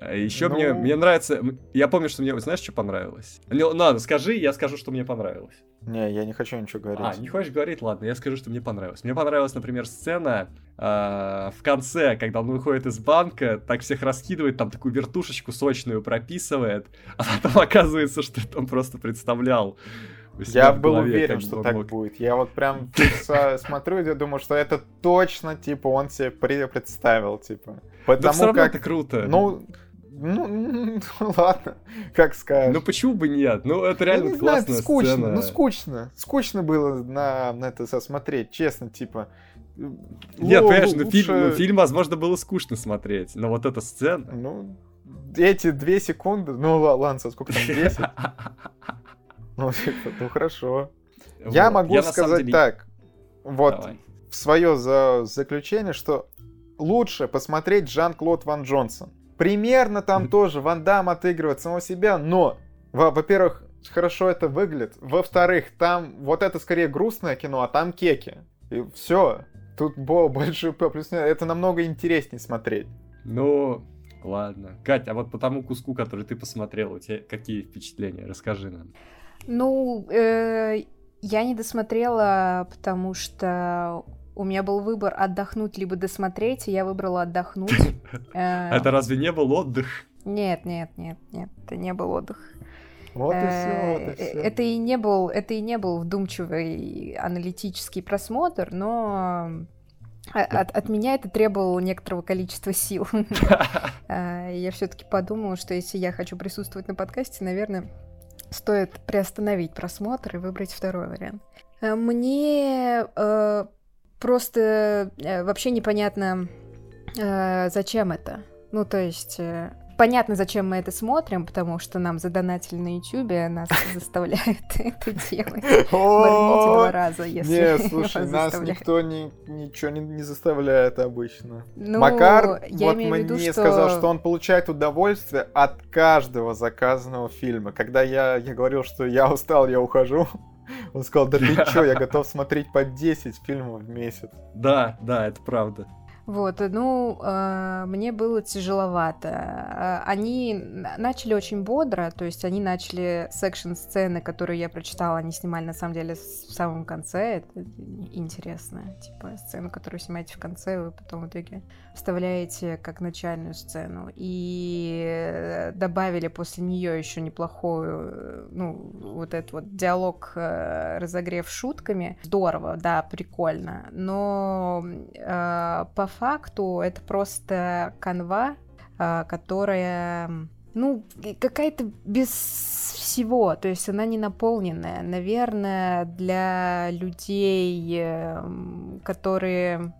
А Еще ну... мне, мне нравится, я помню, что мне, знаешь, что понравилось? Ну, ладно, скажи, я скажу, что мне понравилось. Не, я не хочу ничего говорить. А, не хочешь говорить? Ладно, я скажу, что мне понравилось. Мне понравилась, например, сцена э, в конце, когда он выходит из банка, так всех раскидывает, там такую вертушечку сочную прописывает, а потом оказывается, что это он просто представлял. Я был голове, уверен, что так мог... будет. Я вот прям смотрю и думаю, что это точно, типа, он себе представил, типа. Потому да все равно как... это круто. Ну, ну, ну, ладно, как скажешь. Ну почему бы нет? Ну это реально ну, классная знаю, скучно, сцена. Ну скучно, скучно было на, на это смотреть, честно, типа. Нет, понимаешь, ну, лучше... фильм, ну, фильм, возможно, было скучно смотреть, но вот эта сцена... Ну, эти две секунды, ну ладно, сколько там, 10? Ну, типа, ну хорошо. Я могу сказать так, вот, в свое заключение, что лучше посмотреть Жан-Клод Ван Джонсон Примерно там тоже Ван Дам отыгрывает самого себя, но, во-первых, хорошо это выглядит. Во-вторых, там вот это скорее грустное кино, а там кеки. И все. Тут больше плюс это намного интереснее смотреть. Ну, ладно. Катя, а вот по тому куску, который ты посмотрел, у тебя какие впечатления? Расскажи нам. Ну, э, я не досмотрела, потому что у меня был выбор отдохнуть либо досмотреть, и я выбрала отдохнуть. Э, это разве не был отдых? Нет, нет, нет, нет, это не был отдых. Вот и все, вот и все. Это и не был, это и не был вдумчивый аналитический просмотр, но от, от меня это требовало некоторого количества сил. Э, я все-таки подумала, что если я хочу присутствовать на подкасте, наверное, стоит приостановить просмотр и выбрать второй вариант. Э, мне просто э, вообще непонятно, э, зачем это. Ну, то есть, э, понятно, зачем мы это смотрим, потому что нам задонатили на Ютубе, нас заставляют это делать. Моргните два раза, если Нет, слушай, нас никто ничего не заставляет обычно. Ну, Макар вот мне сказал, что он получает удовольствие от каждого заказанного фильма. Когда я говорил, что я устал, я ухожу, он сказал, да ты чё, я готов смотреть по 10 фильмов в месяц. Да, да, это правда. Вот, ну, э, мне было тяжеловато. Э, они начали очень бодро, то есть они начали секшн-сцены, которые я прочитала, они снимали на самом деле в самом конце. Это интересно. Типа сцену, которую снимаете в конце, вы потом в итоге вставляете как начальную сцену. И добавили после нее еще неплохую, ну, вот этот вот диалог, э, разогрев шутками. Здорово, да, прикольно. Но э, по факту это просто канва, а, которая, ну, какая-то без всего, то есть она не наполненная. Наверное, для людей, эм, которые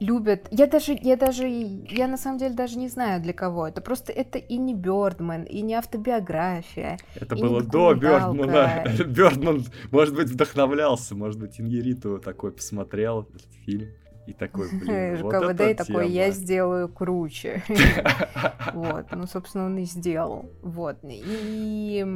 любят. Я даже, я даже, я на самом деле даже не знаю для кого. Это просто это и не Бёрдман, и не автобиография. Это было до Бёрдмана. Бёрдман, может быть, вдохновлялся, может быть, Ингериту такой посмотрел этот фильм. И такой, блин, вот КВД и такой, я сделаю круче. Вот, ну, собственно, он и сделал. Вот, и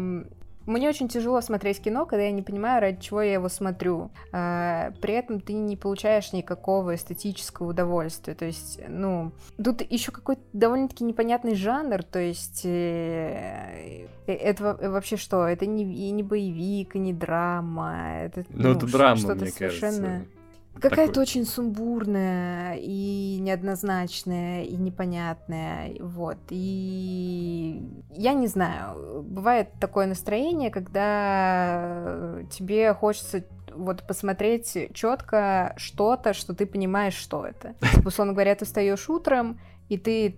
мне очень тяжело смотреть кино, когда я не понимаю, ради чего я его смотрю. А, при этом ты не получаешь никакого эстетического удовольствия. То есть, ну, тут еще какой-то довольно-таки непонятный жанр. То есть, э, э, это вообще что? Это не, и не боевик, и не драма. Это, ну, ну это драма, мне совершенно... кажется. Какая-то очень сумбурная и неоднозначная и непонятная, вот. И я не знаю, бывает такое настроение, когда тебе хочется вот посмотреть четко что-то, что ты понимаешь, что это. Типа, условно говоря, ты встаешь утром, и ты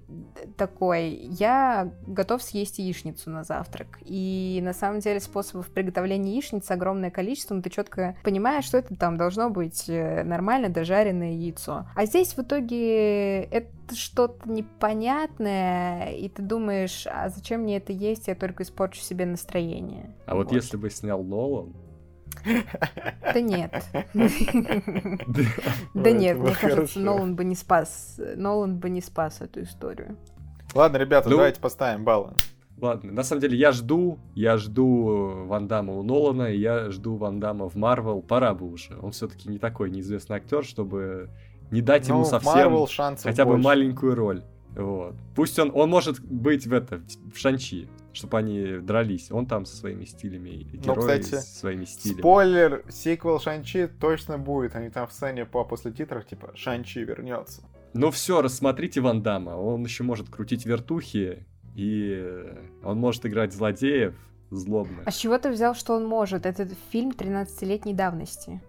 такой, я готов съесть яичницу на завтрак. И на самом деле способов приготовления яичницы огромное количество, но ты четко понимаешь, что это там должно быть э, нормально дожаренное яйцо. А здесь в итоге это что-то непонятное, и ты думаешь, а зачем мне это есть, я только испорчу себе настроение. А вот, вот если бы снял Нолан, да нет. Да нет, мне кажется, Нолан бы не спас. Нолан бы не спас эту историю. Ладно, ребята, ну, давайте поставим баллы. Ладно, на самом деле я жду, я жду Ван Дамма у Нолана, и я жду Ван Дамма в Марвел, пора бы уже. Он все-таки не такой неизвестный актер, чтобы не дать ему ну, совсем хотя бы маленькую роль. Вот. Пусть он, он может быть в это, в Шанчи чтобы они дрались. Он там со своими стилями ну, герои ну, кстати, своими стилями. Спойлер, сиквел Шанчи точно будет. Они там в сцене по после титров, типа, Шанчи вернется. Ну все, рассмотрите Ван Дамма. Он еще может крутить вертухи, и он может играть злодеев злобных. А с чего ты взял, что он может? Это фильм 13-летней давности.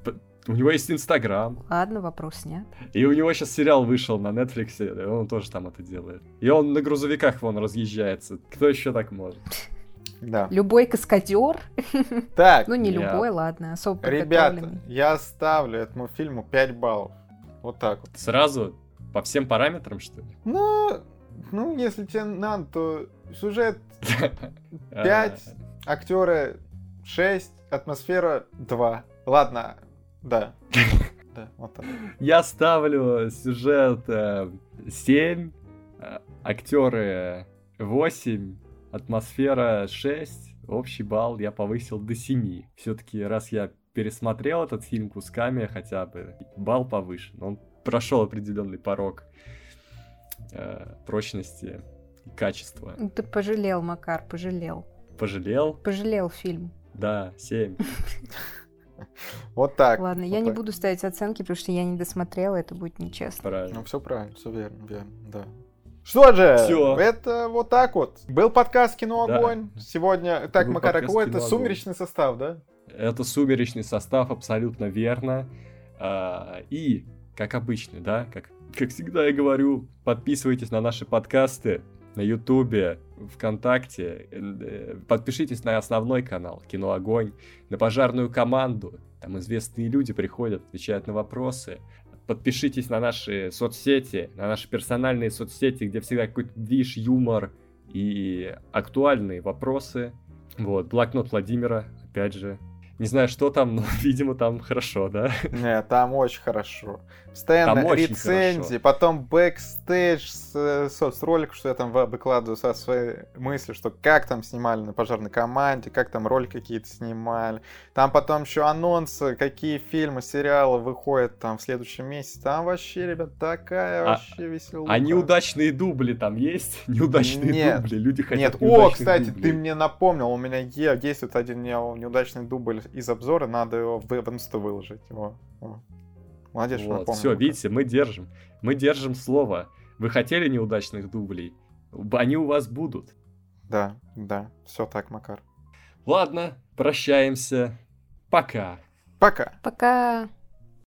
У него есть Инстаграм. Ладно, вопрос снят. И у него сейчас сериал вышел на Netflix, и он тоже там это делает. И он на грузовиках вон разъезжается. Кто еще так может? Да. Любой каскадер. Так. Ну, не любой, ладно, особо Ребята, я ставлю этому фильму 5 баллов. Вот так вот. Сразу? По всем параметрам, что ли? Ну, ну, если тебе надо, то сюжет 5, актеры 6, атмосфера 2. Ладно, да. Да, вот так. Я ставлю сюжет э, 7, э, актеры 8, атмосфера 6, общий балл я повысил до 7. Все-таки раз я пересмотрел этот фильм кусками, хотя бы балл повышен. Он прошел определенный порог э, прочности и качества. Ты пожалел, Макар, пожалел. Пожалел? Пожалел фильм. Да, 7. Вот так. Ладно, вот я так. не буду ставить оценки, потому что я не досмотрела, это будет нечестно. Правильно. Ну, все правильно, все верно, верно, да. Что же, Все. это вот так вот. Был подкаст «Кино Огонь». Да. Сегодня, так, Был Макар, какой это сумеречный состав, да? Это сумеречный состав, абсолютно верно. А, и, как обычно, да, как, как всегда я говорю, подписывайтесь на наши подкасты, на Ютубе, ВКонтакте. Э, подпишитесь на основной канал Кино Огонь, на пожарную команду. Там известные люди приходят, отвечают на вопросы. Подпишитесь на наши соцсети, на наши персональные соцсети, где всегда какой-то движ, юмор и актуальные вопросы. Вот, блокнот Владимира, опять же, не знаю, что там, но, видимо, там хорошо, да? Нет, там очень хорошо. Постоянно там рецензии, потом бэкстейдж с э, соцролик, что я там выкладываю со своей мысли, что как там снимали на пожарной команде, как там ролики какие-то снимали. Там потом еще анонсы, какие фильмы, сериалы выходят там в следующем месяце. Там вообще, ребят, такая а, вообще веселуха. А неудачные дубли там есть? Неудачные нет, дубли, люди хотят Нет, о, кстати, дублей. ты мне напомнил, у меня есть вот один неудачный дубль из обзора, надо его в, в инсту выложить. Его. Молодец, вот, напомнил. Все, видите, мы держим. Мы держим слово. Вы хотели неудачных дублей? Они у вас будут. Да, да, все так, Макар. Ладно, прощаемся. Пока. Пока. Пока.